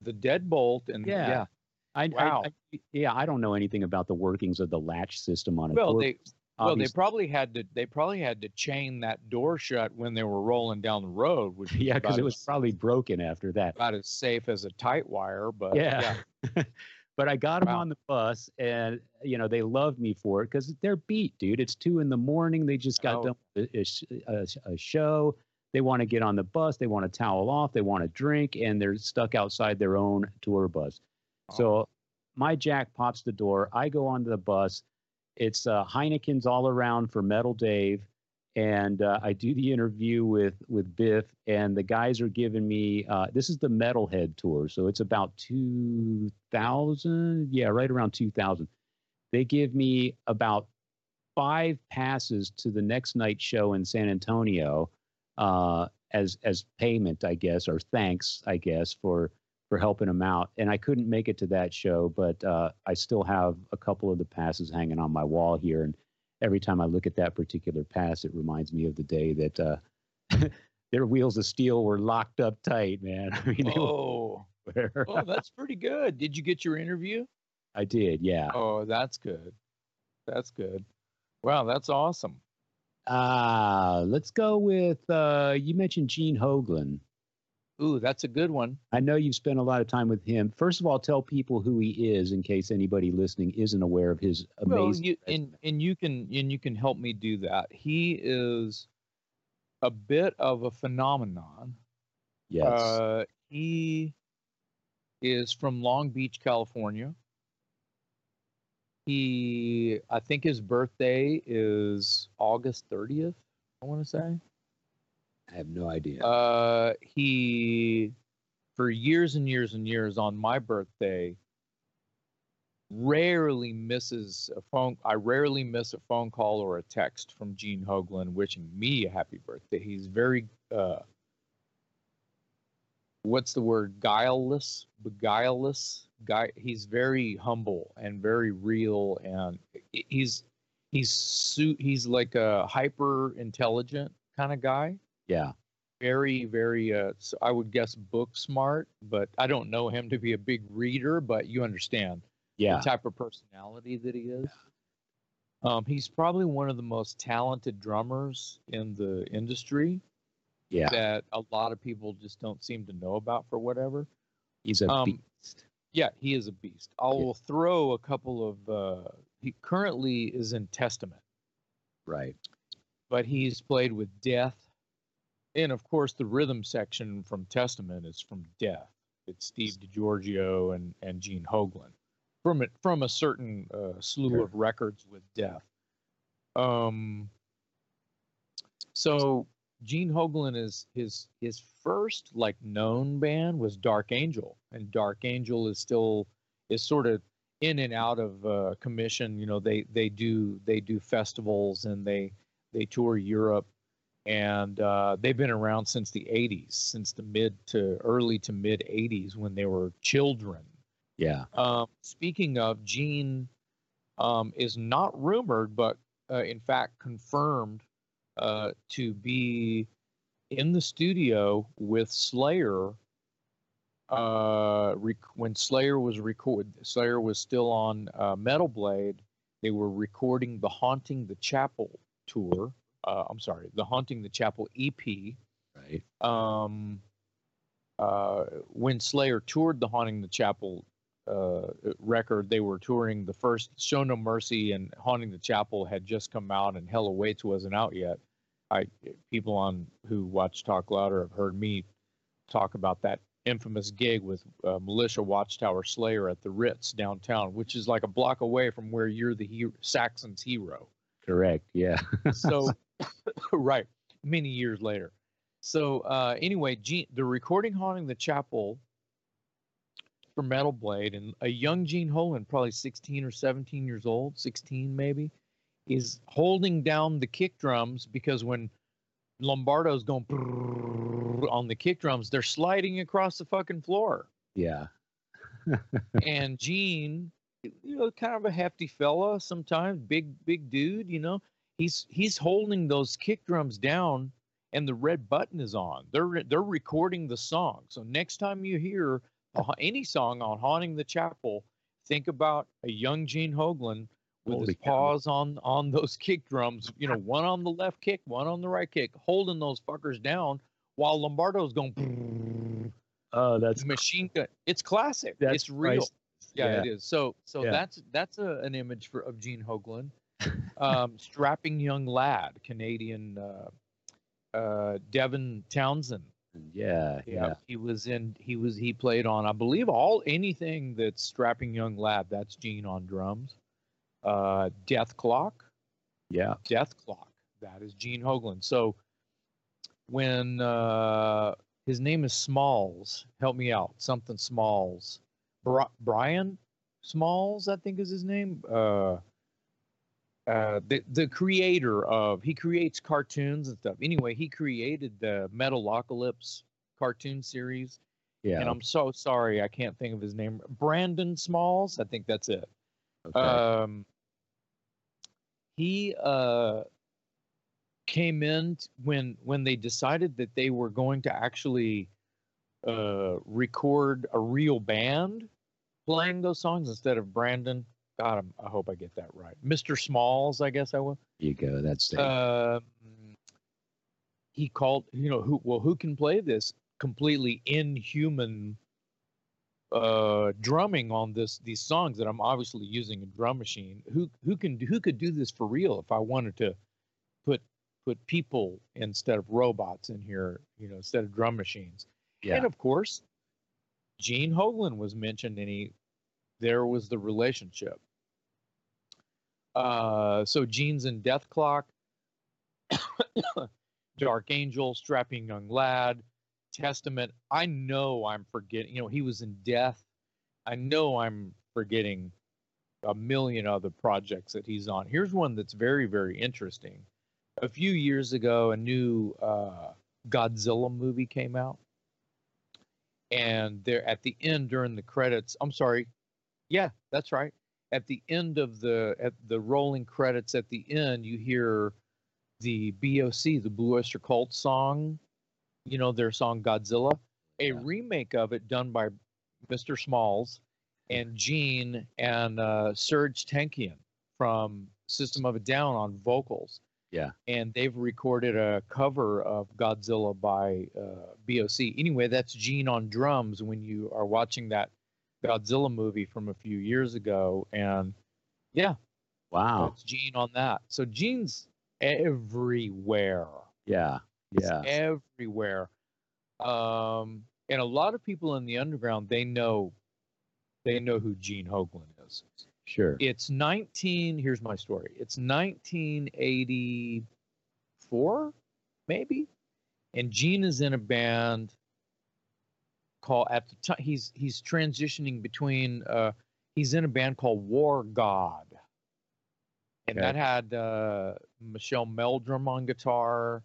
the deadbolt and yeah. yeah. I, wow. I, I, yeah, I don't know anything about the workings of the latch system on a well, door. They, well, they probably had to. They probably had to chain that door shut when they were rolling down the road. Which yeah, because it was probably broken after that. About as safe as a tight wire, but yeah. yeah. But I got them wow. on the bus, and you know they loved me for it because they're beat, dude. It's two in the morning. They just got oh. done with a, a, a show. They want to get on the bus. They want to towel off. They want to drink, and they're stuck outside their own tour bus. Oh. So my jack pops the door. I go onto the bus. It's uh, Heineken's all around for Metal Dave and uh, I do the interview with with Biff, and the guys are giving me uh, this is the Metalhead tour, so it's about two thousand, yeah, right around two thousand. They give me about five passes to the next night show in San Antonio uh, as as payment, I guess, or thanks, I guess, for for helping them out. And I couldn't make it to that show, but uh, I still have a couple of the passes hanging on my wall here, and every time I look at that particular pass, it reminds me of the day that uh, their wheels of steel were locked up tight, man. I mean, oh, oh, that's pretty good. Did you get your interview? I did, yeah. Oh, that's good. That's good. Wow, that's awesome. Uh, let's go with uh, you mentioned Gene Hoglan. Ooh, that's a good one. I know you've spent a lot of time with him. First of all, tell people who he is in case anybody listening isn't aware of his amazing. Well, you, and and you can and you can help me do that. He is a bit of a phenomenon. Yes. Uh, he is from Long Beach, California. He, I think his birthday is August 30th, I want to say. I have no idea. Uh, he, for years and years and years on my birthday, rarely misses a phone. I rarely miss a phone call or a text from Gene Hoglan wishing me a happy birthday. He's very, uh, what's the word? Guileless, beguileless. Guy. He's very humble and very real, and he's he's suit he's like a hyper intelligent kind of guy. Yeah. very, very. Uh, so I would guess book smart, but I don't know him to be a big reader. But you understand, yeah, the type of personality that he is. Um, he's probably one of the most talented drummers in the industry. Yeah, that a lot of people just don't seem to know about for whatever. He's a um, beast. Yeah, he is a beast. I will yeah. throw a couple of. Uh, he currently is in Testament. Right. But he's played with Death, and of course the rhythm section from Testament is from Death. It's Steve DiGiorgio and and Gene Hoglan from it from a certain uh, slew sure. of records with Death. Um. So Gene Hoglan is his his first like known band was Dark Angel, and Dark Angel is still is sort of in and out of uh, commission. You know, they they do they do festivals and they they tour Europe, and uh, they've been around since the '80s, since the mid to early to mid '80s when they were children. Yeah. Um, speaking of, Gene um, is not rumored, but uh, in fact confirmed uh, to be in the studio with Slayer uh, rec- when Slayer was recorded. Slayer was still on uh, Metal Blade. They were recording the Haunting the Chapel tour. Uh, I'm sorry, the Haunting the Chapel EP. Right. Um, uh, when Slayer toured the Haunting the Chapel uh, record, they were touring the first Show No Mercy and Haunting the Chapel had just come out, and Hell Awaits wasn't out yet. I people on who watch Talk Louder have heard me talk about that infamous gig with uh, Militia Watchtower Slayer at the Ritz downtown, which is like a block away from where you're the hero, Saxon's hero. Correct. Yeah. so, right, many years later. So uh, anyway, Gene, the recording haunting the chapel for Metal Blade, and a young Gene Hoglan, probably 16 or 17 years old, 16 maybe, is holding down the kick drums because when Lombardo's going on the kick drums, they're sliding across the fucking floor. Yeah. and Gene, you know, kind of a hefty fella sometimes, big big dude, you know, he's he's holding those kick drums down and the red button is on. They're they're recording the song. So next time you hear any song on Haunting the Chapel, think about a young Gene Hoglan with Holy his paws on on those kick drums, you know, one on the left kick, one on the right kick, holding those fuckers down while Lombardo's going. Oh, that's machine gun. It's classic. That's it's real. Yeah, yeah, it is. So so yeah. that's that's a, an image for of Gene Hoglan, um, strapping young lad, Canadian uh, uh, Devin Townsend. Yeah, yeah, yeah. He was in. He was. He played on. I believe all anything that's strapping young lad. That's Gene on drums uh, Clock. Yeah. Death Clock. That is Gene Hoglan. So when uh, his name is Smalls, help me out. Something Smalls. Bri- Brian Smalls, I think is his name. Uh, uh, the the creator of he creates cartoons and stuff. Anyway, he created the Metalocalypse cartoon series. Yeah. And I'm so sorry I can't think of his name. Brendon Smalls, I think that's it. Okay. Um, he uh, came in when when they decided that they were going to actually uh, record a real band playing those songs instead of Brendon. God, I'm, i hope I get that right. Mr. Smalls, I guess I will. You go. That's it. Uh, he called, you know, who well, who can play this completely inhuman uh, drumming on this these songs that I'm obviously using a drum machine. Who who can who could do this for real if I wanted to put put people instead of robots in here, you know, instead of drum machines. Yeah. And of course, Gene Hoglan was mentioned, and he there was the relationship. Uh, so Gene's Dethklok, Dark Angel, Strapping Young Lad, Testament, I know I'm forgetting. You know, he was in Death. I know I'm forgetting a million other projects that he's on. Here's one that's very, very interesting. A few years ago, a new uh, Godzilla movie came out, and there at the end during the credits, I'm sorry, yeah, that's right. At the end of the at the rolling credits, at the end, you hear the BOC, the Blue Oyster Cult song you know, their song Godzilla, a yeah. remake of it done by Mr. Smalls and Gene and uh, Serj Tankian from System of a Down on vocals. Yeah. And they've recorded a cover of Godzilla by uh, BOC. Anyway, that's Gene on drums when you are watching that Godzilla movie from a few years ago. And yeah. Wow. It's Gene on that. So Gene's everywhere. Yeah. Yeah. It's everywhere. Um, and a lot of people in the underground, they know they know who Gene Hoglan is. Sure. It's 19, here's my story. It's 1984, maybe. And Gene is in a band called at the time he's he's transitioning between uh he's in a band called War God. And okay. that had uh Michelle Meldrum on guitar.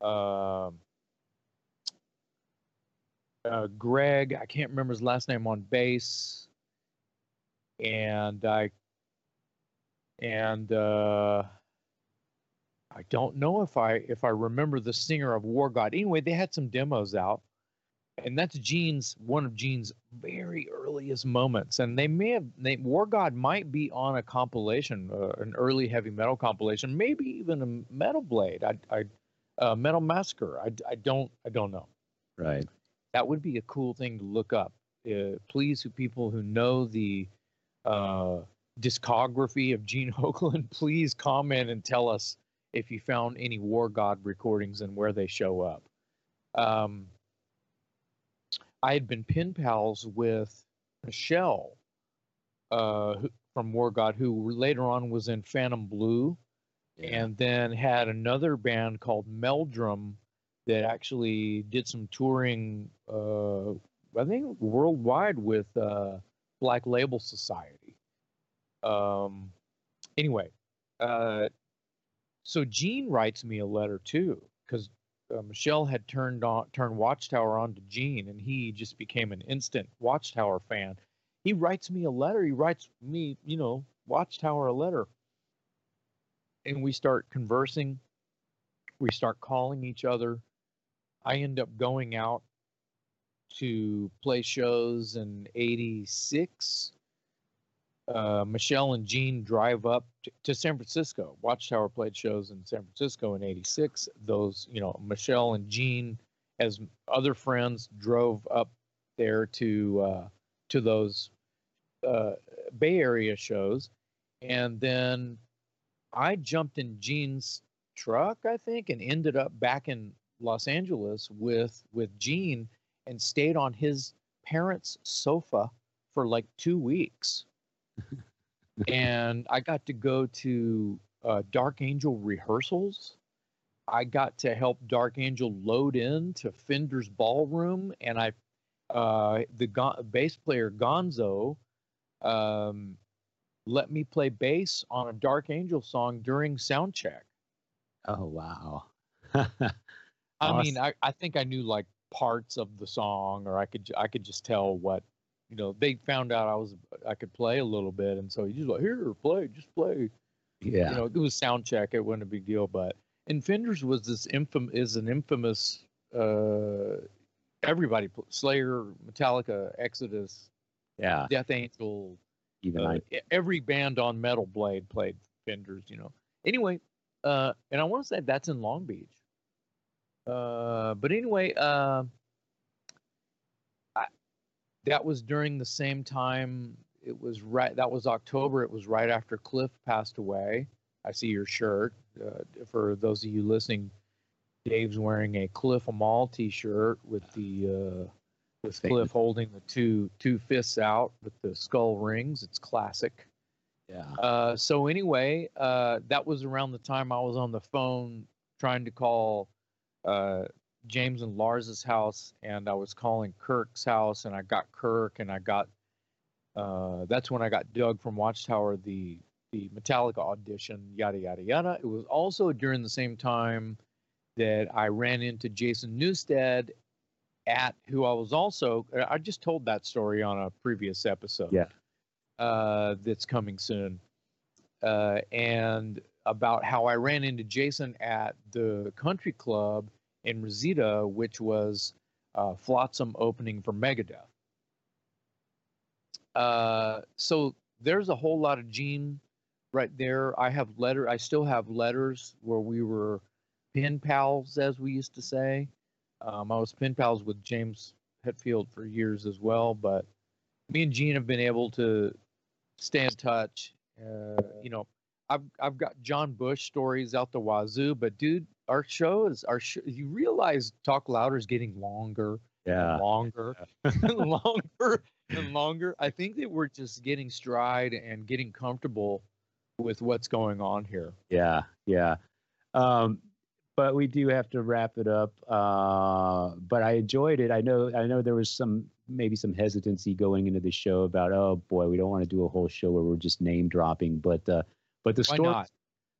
Uh, uh, Greg, I can't remember his last name on bass and I and uh, I don't know if I if I remember the singer of War God. Anyway, they had some demos out, and that's Gene's one of Gene's very earliest moments. And they may have they, War God might be on a compilation, uh, an early heavy metal compilation, maybe even a Metal Blade. I, I uh, Metal Massacre. I, I don't I don't know. Right. That would be a cool thing to look up. Uh, please, people who know the uh, discography of Gene Hoglan, please comment and tell us if you found any War God recordings and where they show up. Um, I had been pen pals with Michelle uh, from War God, who later on was in Phantom Blue, yeah. and then had another band called Meldrum that actually did some touring, uh, I think worldwide with uh, Black Label Society. Um, anyway, uh, so Gene writes me a letter too because uh, Michelle had turned on turned Watchtower on to Gene, and he just became an instant Watchtower fan. He writes me a letter. He writes me, you know, Watchtower a letter, and we start conversing. We start calling each other. I end up going out to play shows in 86. Uh, Michelle and Gene drive up to, to, San Francisco. Watchtower played shows in San Francisco in 86. Those, you know, Michelle and Gene, as other friends, drove up there to uh, to those uh, Bay Area shows. And then I jumped in Gene's truck, I think, and ended up back in Los Angeles with with Gene and stayed on his parents' sofa for like two weeks. And I got to go to uh, Dark Angel rehearsals. I got to help Dark Angel load in to Fender's Ballroom, and I, uh, the go- bass player Gonzo, um, let me play bass on a Dark Angel song during sound check. Oh wow! I mean, I, I think I knew like parts of the song, or I could I could just tell what you know. They found out I was I could play a little bit, and so you just like here, play, just play. Yeah, you know, it was sound check. It wasn't a big deal, but and Fenders was this infam is an infamous. Uh, everybody, Slayer, Metallica, Exodus, yeah, Death Angel, even uh, I... every band on Metal Blade played Fenders. You know. Anyway, uh, and I want to say that's in Long Beach. Uh, but anyway, uh, that was during the same time. It was right. That was October. It was right after Cliff passed away. I see your shirt. Uh, for those of you listening, Dave's wearing a Cliff 'Em All T-shirt with the uh, with Cliff holding the two two fists out with the skull rings. It's classic. Yeah. Uh, so anyway, uh, that was around the time I was on the phone trying to call uh, James and Lars's house, and I was calling Kirk's house, and I got Kirk, and I got. Uh, that's when I got Doug from Watchtower the the Metallica audition, yada yada yada. It was also during the same time that I ran into Jason Newsted at who I was also. I just told that story on a previous episode. Yeah. Uh, that's coming soon. Uh, and about how I ran into Jason at the country club and Reseda, which was uh, Flotsam opening for Megadeth. Uh, so there's a whole lot of Gene right there. I have letter. I still have letters where we were pen pals, as we used to say. Um, I was pen pals with James Hetfield for years as well, but me and Gene have been able to stay in touch. Uh, you know, I've I've got John Bush stories out the wazoo, but dude, our show is our show. You realize Talk Louder is getting longer, yeah, and longer, and longer and longer. I think that we're just getting stride and getting comfortable with what's going on here. Yeah, yeah. Um, but we do have to wrap it up. Uh, but I enjoyed it. I know I know there was some maybe some hesitancy going into the show about oh boy we don't want to do a whole show where we're just name dropping. But uh, but the story,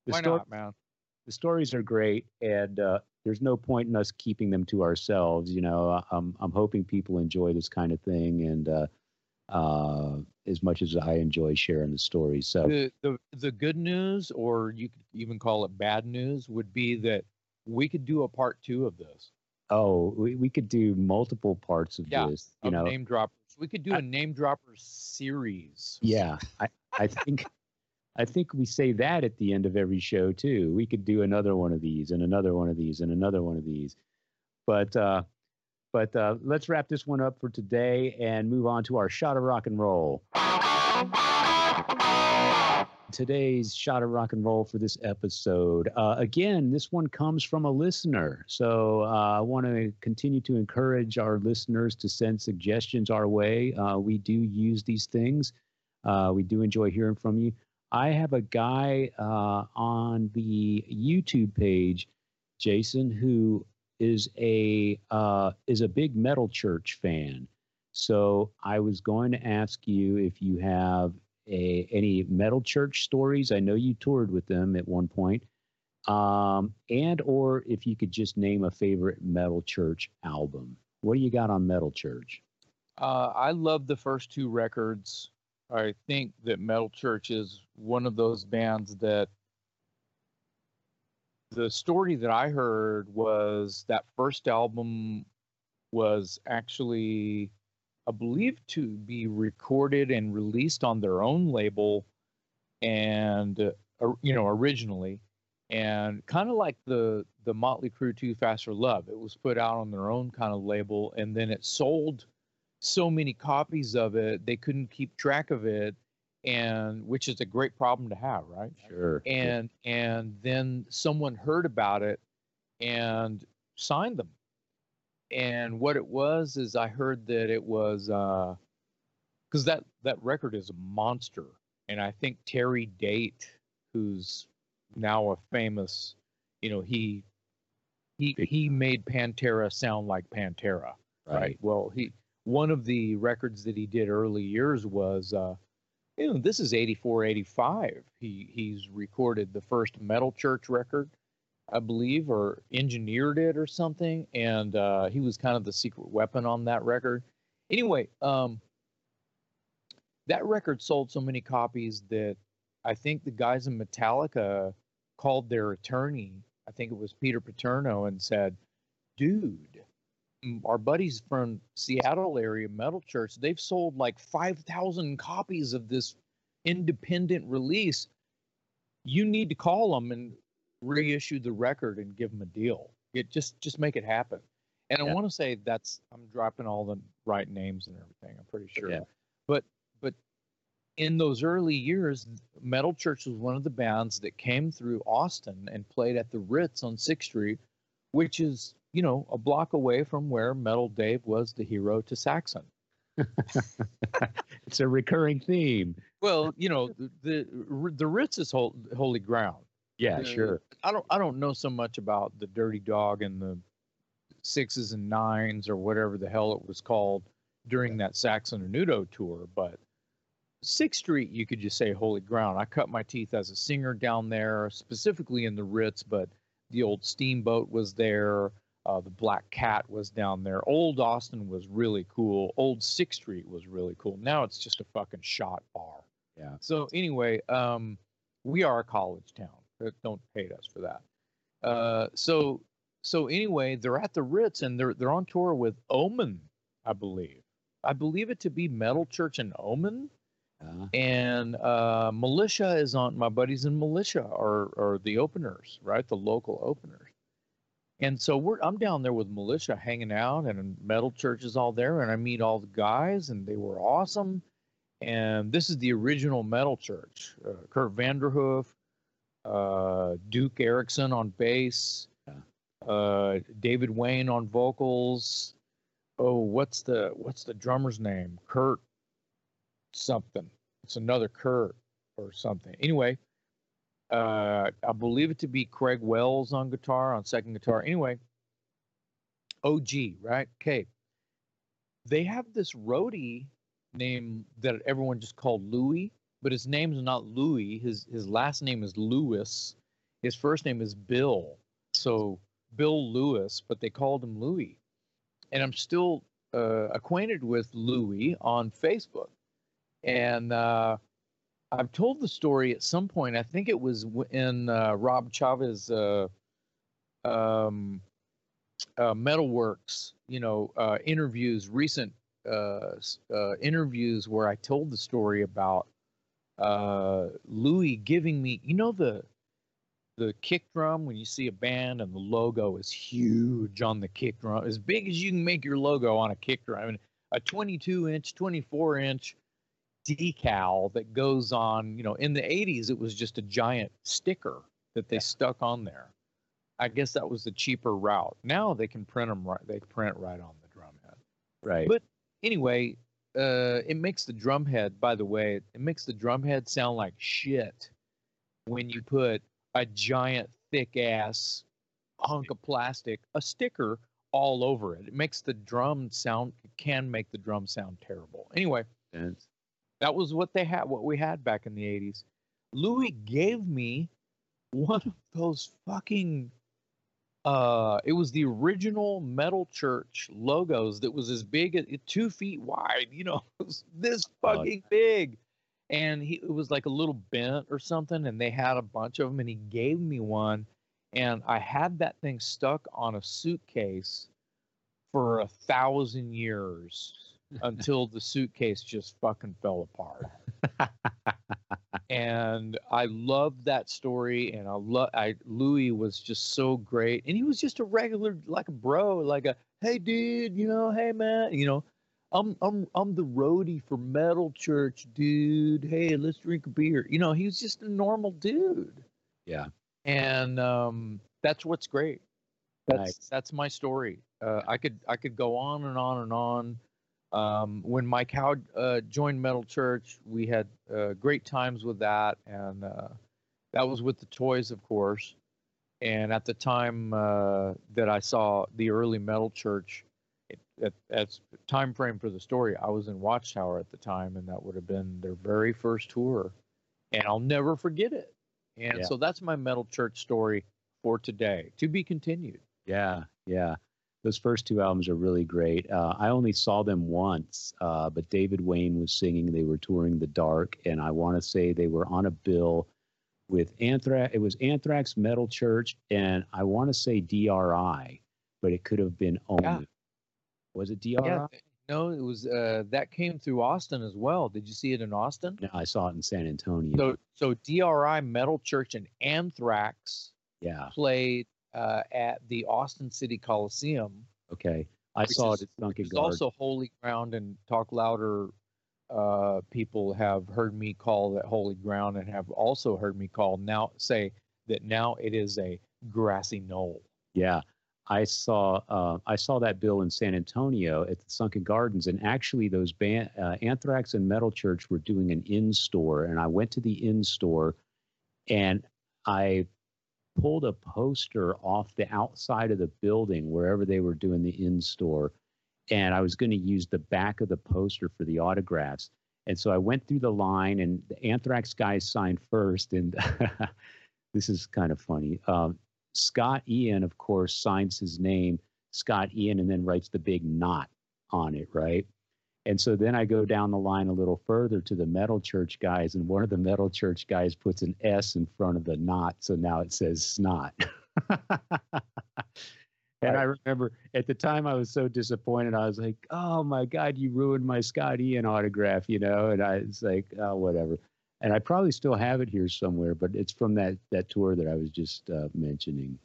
the Why story, not, man? The stories are great, and uh, there's no point in us keeping them to ourselves. You know, I'm I'm hoping people enjoy this kind of thing, and uh, uh, as much as I enjoy sharing the stories. So the, the the good news, or you could even call it bad news, would be that we could do a part two of this. Oh, we, we could do multiple parts of yeah, this. You know, name droppers. We could do I, a name dropper series. Yeah, I, I think I think we say that at the end of every show too. We could do another one of these and another one of these and another one of these. But uh, but uh, let's wrap this one up for today and move on to our shot of rock and roll. Today's shot of rock and roll for this episode. Uh, again, this one comes from a listener. So uh, I want to continue to encourage our listeners to send suggestions our way. Uh, we do use these things, uh, we do enjoy hearing from you. I have a guy uh, on the YouTube page, Jason, who is a uh, is a big metal church fan. So I was going to ask you if you have a, any metal church stories. I know you toured with them at one point, um, and or if you could just name a favorite metal church album. What do you got on metal church? Uh, I love the first two records. I think that Metal Church is one of those bands that the story that I heard was that first album was actually, I believe, to be recorded and released on their own label, and uh, you know originally, and kind of like the the Motley Crue Too Fast for Love, it was put out on their own kind of label, and then it sold so many copies of it they couldn't keep track of it and which is a great problem to have, right? Sure. And and then someone heard about it and signed them. And what it was is I heard that it was uh because that that record is a monster, and I think Terry Date, who's now a famous, you know, he he he made Pantera sound like Pantera, right? right? Well, he one of the records that he did early years was uh you know, this is 84, 85. He he's recorded the first Metal Church record, I believe, or engineered it or something, and uh, he was kind of the secret weapon on that record. Anyway, um, that record sold so many copies that I think the guys in Metallica called their attorney. I think it was Peter Paterno and said, "Dude, our buddies from Seattle area Metal Church, they've sold like 5,000 copies of this independent release. You need to call them and reissue the record and give them a deal. It just just make it happen. And yeah. I want to say that's I'm dropping all the right names and everything. I'm pretty sure. Yeah. But but in those early years, Metal Church was one of the bands that came through Austin and played at the Ritz on Sixth Street, which is you know, a block away from where Metal Dave was the hero to Saxon. it's a recurring theme. Well, you know, the the, the Ritz is holy ground. Yeah, sure. I don't I don't know so much about the Dirty Dog and the sixes and nines or whatever the hell it was called during that Saxon and Udo tour, but Sixth Street, you could just say holy ground. I cut my teeth as a singer down there, specifically in the Ritz, but the old steamboat was there. Uh, the Black Cat was down there. Old Austin was really cool. Old Sixth Street was really cool. Now it's just a fucking shot bar. Yeah. So anyway, um, we are a college town. Don't hate us for that. Uh, so so anyway, they're at the Ritz and they're they're on tour with Omen, I believe. I believe it to be Metal Church and Omen. Uh, and uh, Militia is on. My buddies in Militia are are the openers, right? The local openers. And so we're I'm down there with Militia hanging out, and Metal Church is all there, and I meet all the guys, and they were awesome. And this is the original Metal Church. Uh, Kurt Vanderhoof, uh, Duke Erickson on bass, uh, David Wayne on vocals, oh, what's the what's the drummer's name? Kurt something. It's another Kurt or something. Anyway, uh, I believe it to be Craig Wells on guitar, on second guitar. Anyway, OG, right? Okay. They have this roadie name that everyone just called Louis, but his name's not Louis. His his last name is Lewis. His first name is Bill. So Bill Lewis, but they called him Louis and I'm still uh, acquainted with Louis on Facebook. And uh, I've told the story at some point. I think it was in uh, Rob Chavez uh, um, uh, Metalworks, you know, uh, interviews, recent interviews where I told the story about Louis giving me, you know, the the kick drum when you see a band and the logo is huge on the kick drum, as big as you can make your logo on a kick drum. I mean, a 22 inch, 24 inch decal that goes on, you know, in the 80s, it was just a giant sticker that they yeah. stuck on there. I guess that was the cheaper route. Now they can print them right, they print right on the drum head. Right. But anyway, uh, it makes the drum head, by the way, it makes the drum head sound like shit when you put a giant thick ass hunk of plastic, a sticker all over it. It makes the drum sound can make the drum sound terrible. Anyway, yes. That was what they had what we had back in the 80s. Louis gave me one of those fucking uh it was the original metal church logos that was as big as two feet wide you know it was this fucking big. And he it was like a little bent or something and they had a bunch of them and he gave me one. And i had that thing stuck on a suitcase for a thousand years until the suitcase just fucking fell apart and i loved that story and i love i louis was just so great and he was just a regular like a bro like a hey dude you know hey man you know I'm I'm I'm the roadie for Metal Church, dude. Hey, let's drink a beer. You know, he was just a normal dude. Yeah. And um, that's what's great. That's nice. that's my story. Uh, I could I could go on and on and on. Um, when Mike Howe uh, joined Metal Church, we had uh, great times with that, and uh, that was with the toys, of course. And at the time uh, that I saw the early Metal Church, at, at time frame for the story, I was in Watchtower at the time, and that would have been their very first tour, and I'll never forget it. And yeah. so that's my metal church story for today. To be continued. Yeah, yeah. Those first two albums are really great. Uh, I only saw them once, uh, but David Wayne was singing. They were touring the Dark, and I want to say they were on a bill with Anthrax. It was Anthrax Metal Church, and I want to say DRI, but it could have been only. Yeah. Was it DRI? Yeah, no, it was uh, that came through Austin as well. Did you see it in Austin? No, I saw it in San Antonio. So, so DRI Metal Church and Anthrax, yeah, played uh, at the Austin City Coliseum. Okay, I saw is, it at Sunken Guard. Also, Holy Ground and Talk Louder. Uh, people have heard me call that Holy Ground and have also heard me call now say that now it is a grassy knoll. Yeah, I saw uh, I saw that bill in San Antonio at the Sunken Gardens, and actually those band, uh, Anthrax and Metal Church were doing an in store, and I went to the in store, and I pulled a poster off the outside of the building wherever they were doing the in store, and I was going to use the back of the poster for the autographs. And so I went through the line, and the Anthrax guys signed first, and this is kind of funny. Um, Scott Ian, of course, signs his name, Scott Ian, and then writes the big knot on it, right? And so then I go down the line a little further to the metal church guys, and one of the metal church guys puts an S in front of the knot. So now it says snot. And I remember at the time I was so disappointed. I was like, "Oh my God, you ruined my Scott Ian autograph," you know. And I was like, "Oh, whatever." And I probably still have it here somewhere, but it's from that that tour that I was just uh, mentioning.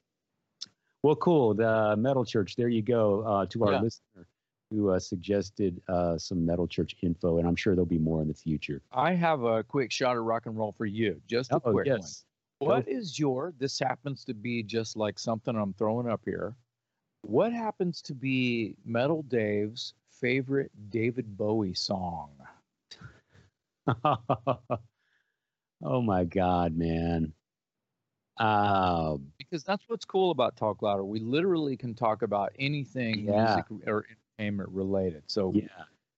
Well, cool. The Metal Church. There you go. Uh, to our yeah. listener who uh, suggested uh, some Metal Church info, and I'm sure there'll be more in the future. I have a quick shot of rock and roll for you. Just a oh, quick yes. one. What is your? This happens to be just like something I'm throwing up here. What happens to be Metal Dave's favorite David Bowie song? oh my God, man. Um, because that's what's cool about Talk Louder. We literally can talk about anything yeah. music or entertainment related. So yeah,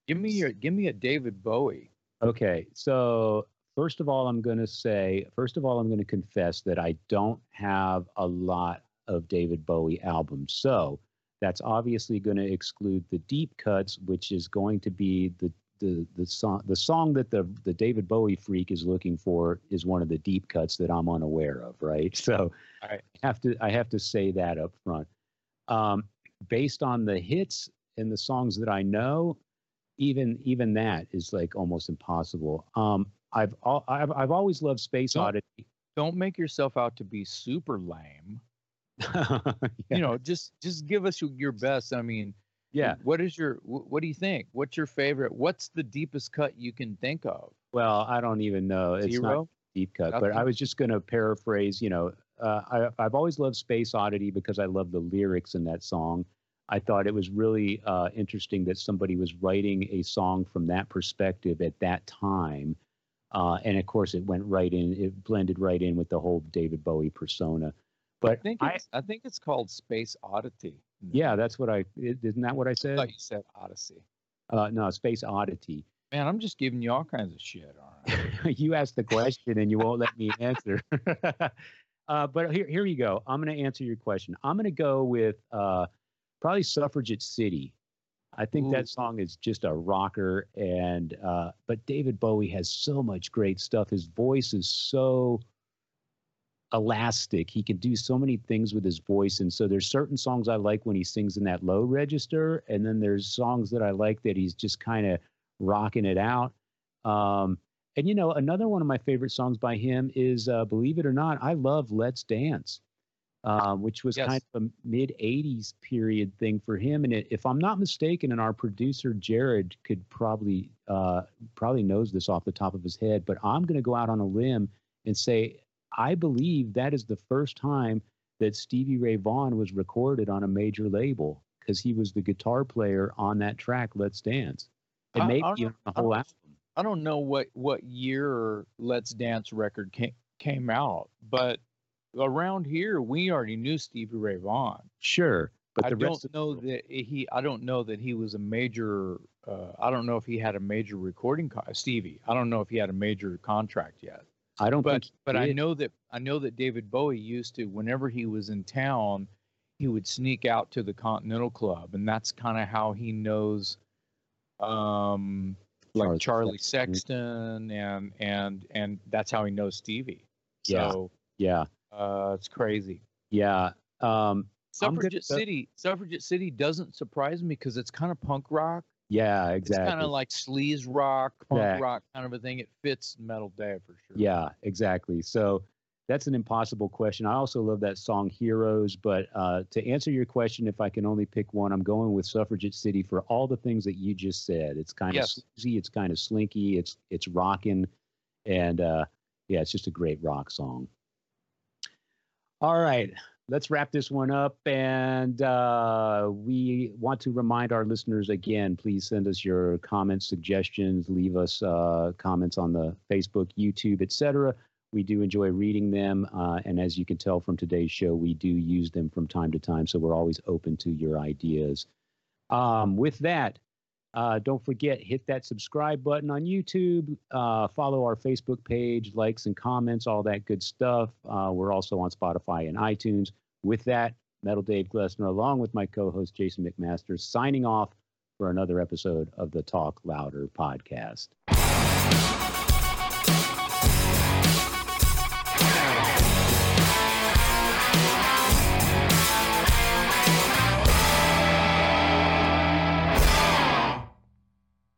give me your give me a David Bowie. Okay, so first of all, I'm going to say first of all I'm going to confess that I don't have a lot of David Bowie albums. So that's obviously going to exclude the deep cuts, which is going to be the the the song the song that the the David Bowie freak is looking for is one of the deep cuts that I'm unaware of, right? So I have to I have to say that up front. Um, based on the hits and the songs that I know, even even that is like almost impossible. Um, I've I've I've always loved Space don't, Oddity. Don't make yourself out to be super lame. yeah. You know, just just give us your best. I mean, yeah. What is your what do you think? What's your favorite? What's the deepest cut you can think of? Well, I don't even know. It's Zero? not deep cut, Nothing? but I was just going to paraphrase. You know, uh, I, I've always loved Space Oddity because I love the lyrics in that song. I thought it was really uh, interesting that somebody was writing a song from that perspective at that time. Uh, and of course, it went right in, it blended right in with the whole David Bowie persona. But I think it's, I, I think it's called Space Oddity. Yeah, that's what I isn't that what I said? I thought you said Odyssey. Uh, no, Space Oddity. Man, I'm just giving you all kinds of shit. All right. you asked the question and you won't let me answer. uh, but here, here you go. I'm going to answer your question. I'm going to go with uh, probably Suffragette City. I think Ooh. that song is just a rocker, and uh, but David Bowie has so much great stuff. His voice is so elastic. He can do so many things with his voice. And so there's certain songs I like when he sings in that low register. And then there's songs that I like that he's just kind of rocking it out. Um, and you know, another one of my favorite songs by him is uh, Believe It or Not, I love Let's Dance. Uh, which was yes. kind of a mid 80s period thing for him. And it, if I'm not mistaken, and our producer Jared could probably uh, probably knows this off the top of his head, but I'm going to go out on a limb and say I believe that is the first time that Stevie Ray Vaughan was recorded on a major label because he was the guitar player on that track, Let's Dance. And I, maybe I the whole I album. I don't know what, what year Let's Dance record came, came out, but around here, we already knew Stevie Ray Vaughan. Sure. But I don't know that he. I don't know that he was a major. Uh, I don't know if he had a major recording. Co- Stevie. I don't know if he had a major contract yet. I don't but, but I know that I know that David Bowie used to whenever he was in town, he would sneak out to the Continental Club, and that's kind of how he knows, um, like Charlie, Charlie Sexton, and and and that's how he knows Stevie. So yeah, uh, it's crazy. Yeah. Um, Suffragette City, Suffragette City doesn't surprise me because it's kind of punk rock, yeah, exactly. It's kind of like sleaze rock, punk rock kind of a thing. It fits Metal Dave for sure. Yeah, exactly. So that's an impossible question. I also love that song Heroes, but uh, to answer your question, if I can only pick one, I'm going with Suffragette City for all the things that you just said. It's kind yes. of sleazy, it's kind of slinky, it's it's rocking, and uh, yeah, it's just a great rock song. All right, let's wrap this one up. And uh, we want to remind our listeners again please send us your comments, suggestions, leave us uh, comments on the Facebook, YouTube, etc. We do enjoy reading them. Uh, and as you can tell from today's show, we do use them from time to time. So we're always open to your ideas. Um, with that, uh, don't forget, hit that subscribe button on YouTube. Uh, follow our Facebook page, likes and comments, all that good stuff. Uh, we're also on Spotify and iTunes. With that, Metal Dave Glessner, along with my co host Jason McMaster, signing off for another episode of the Talk Louder podcast.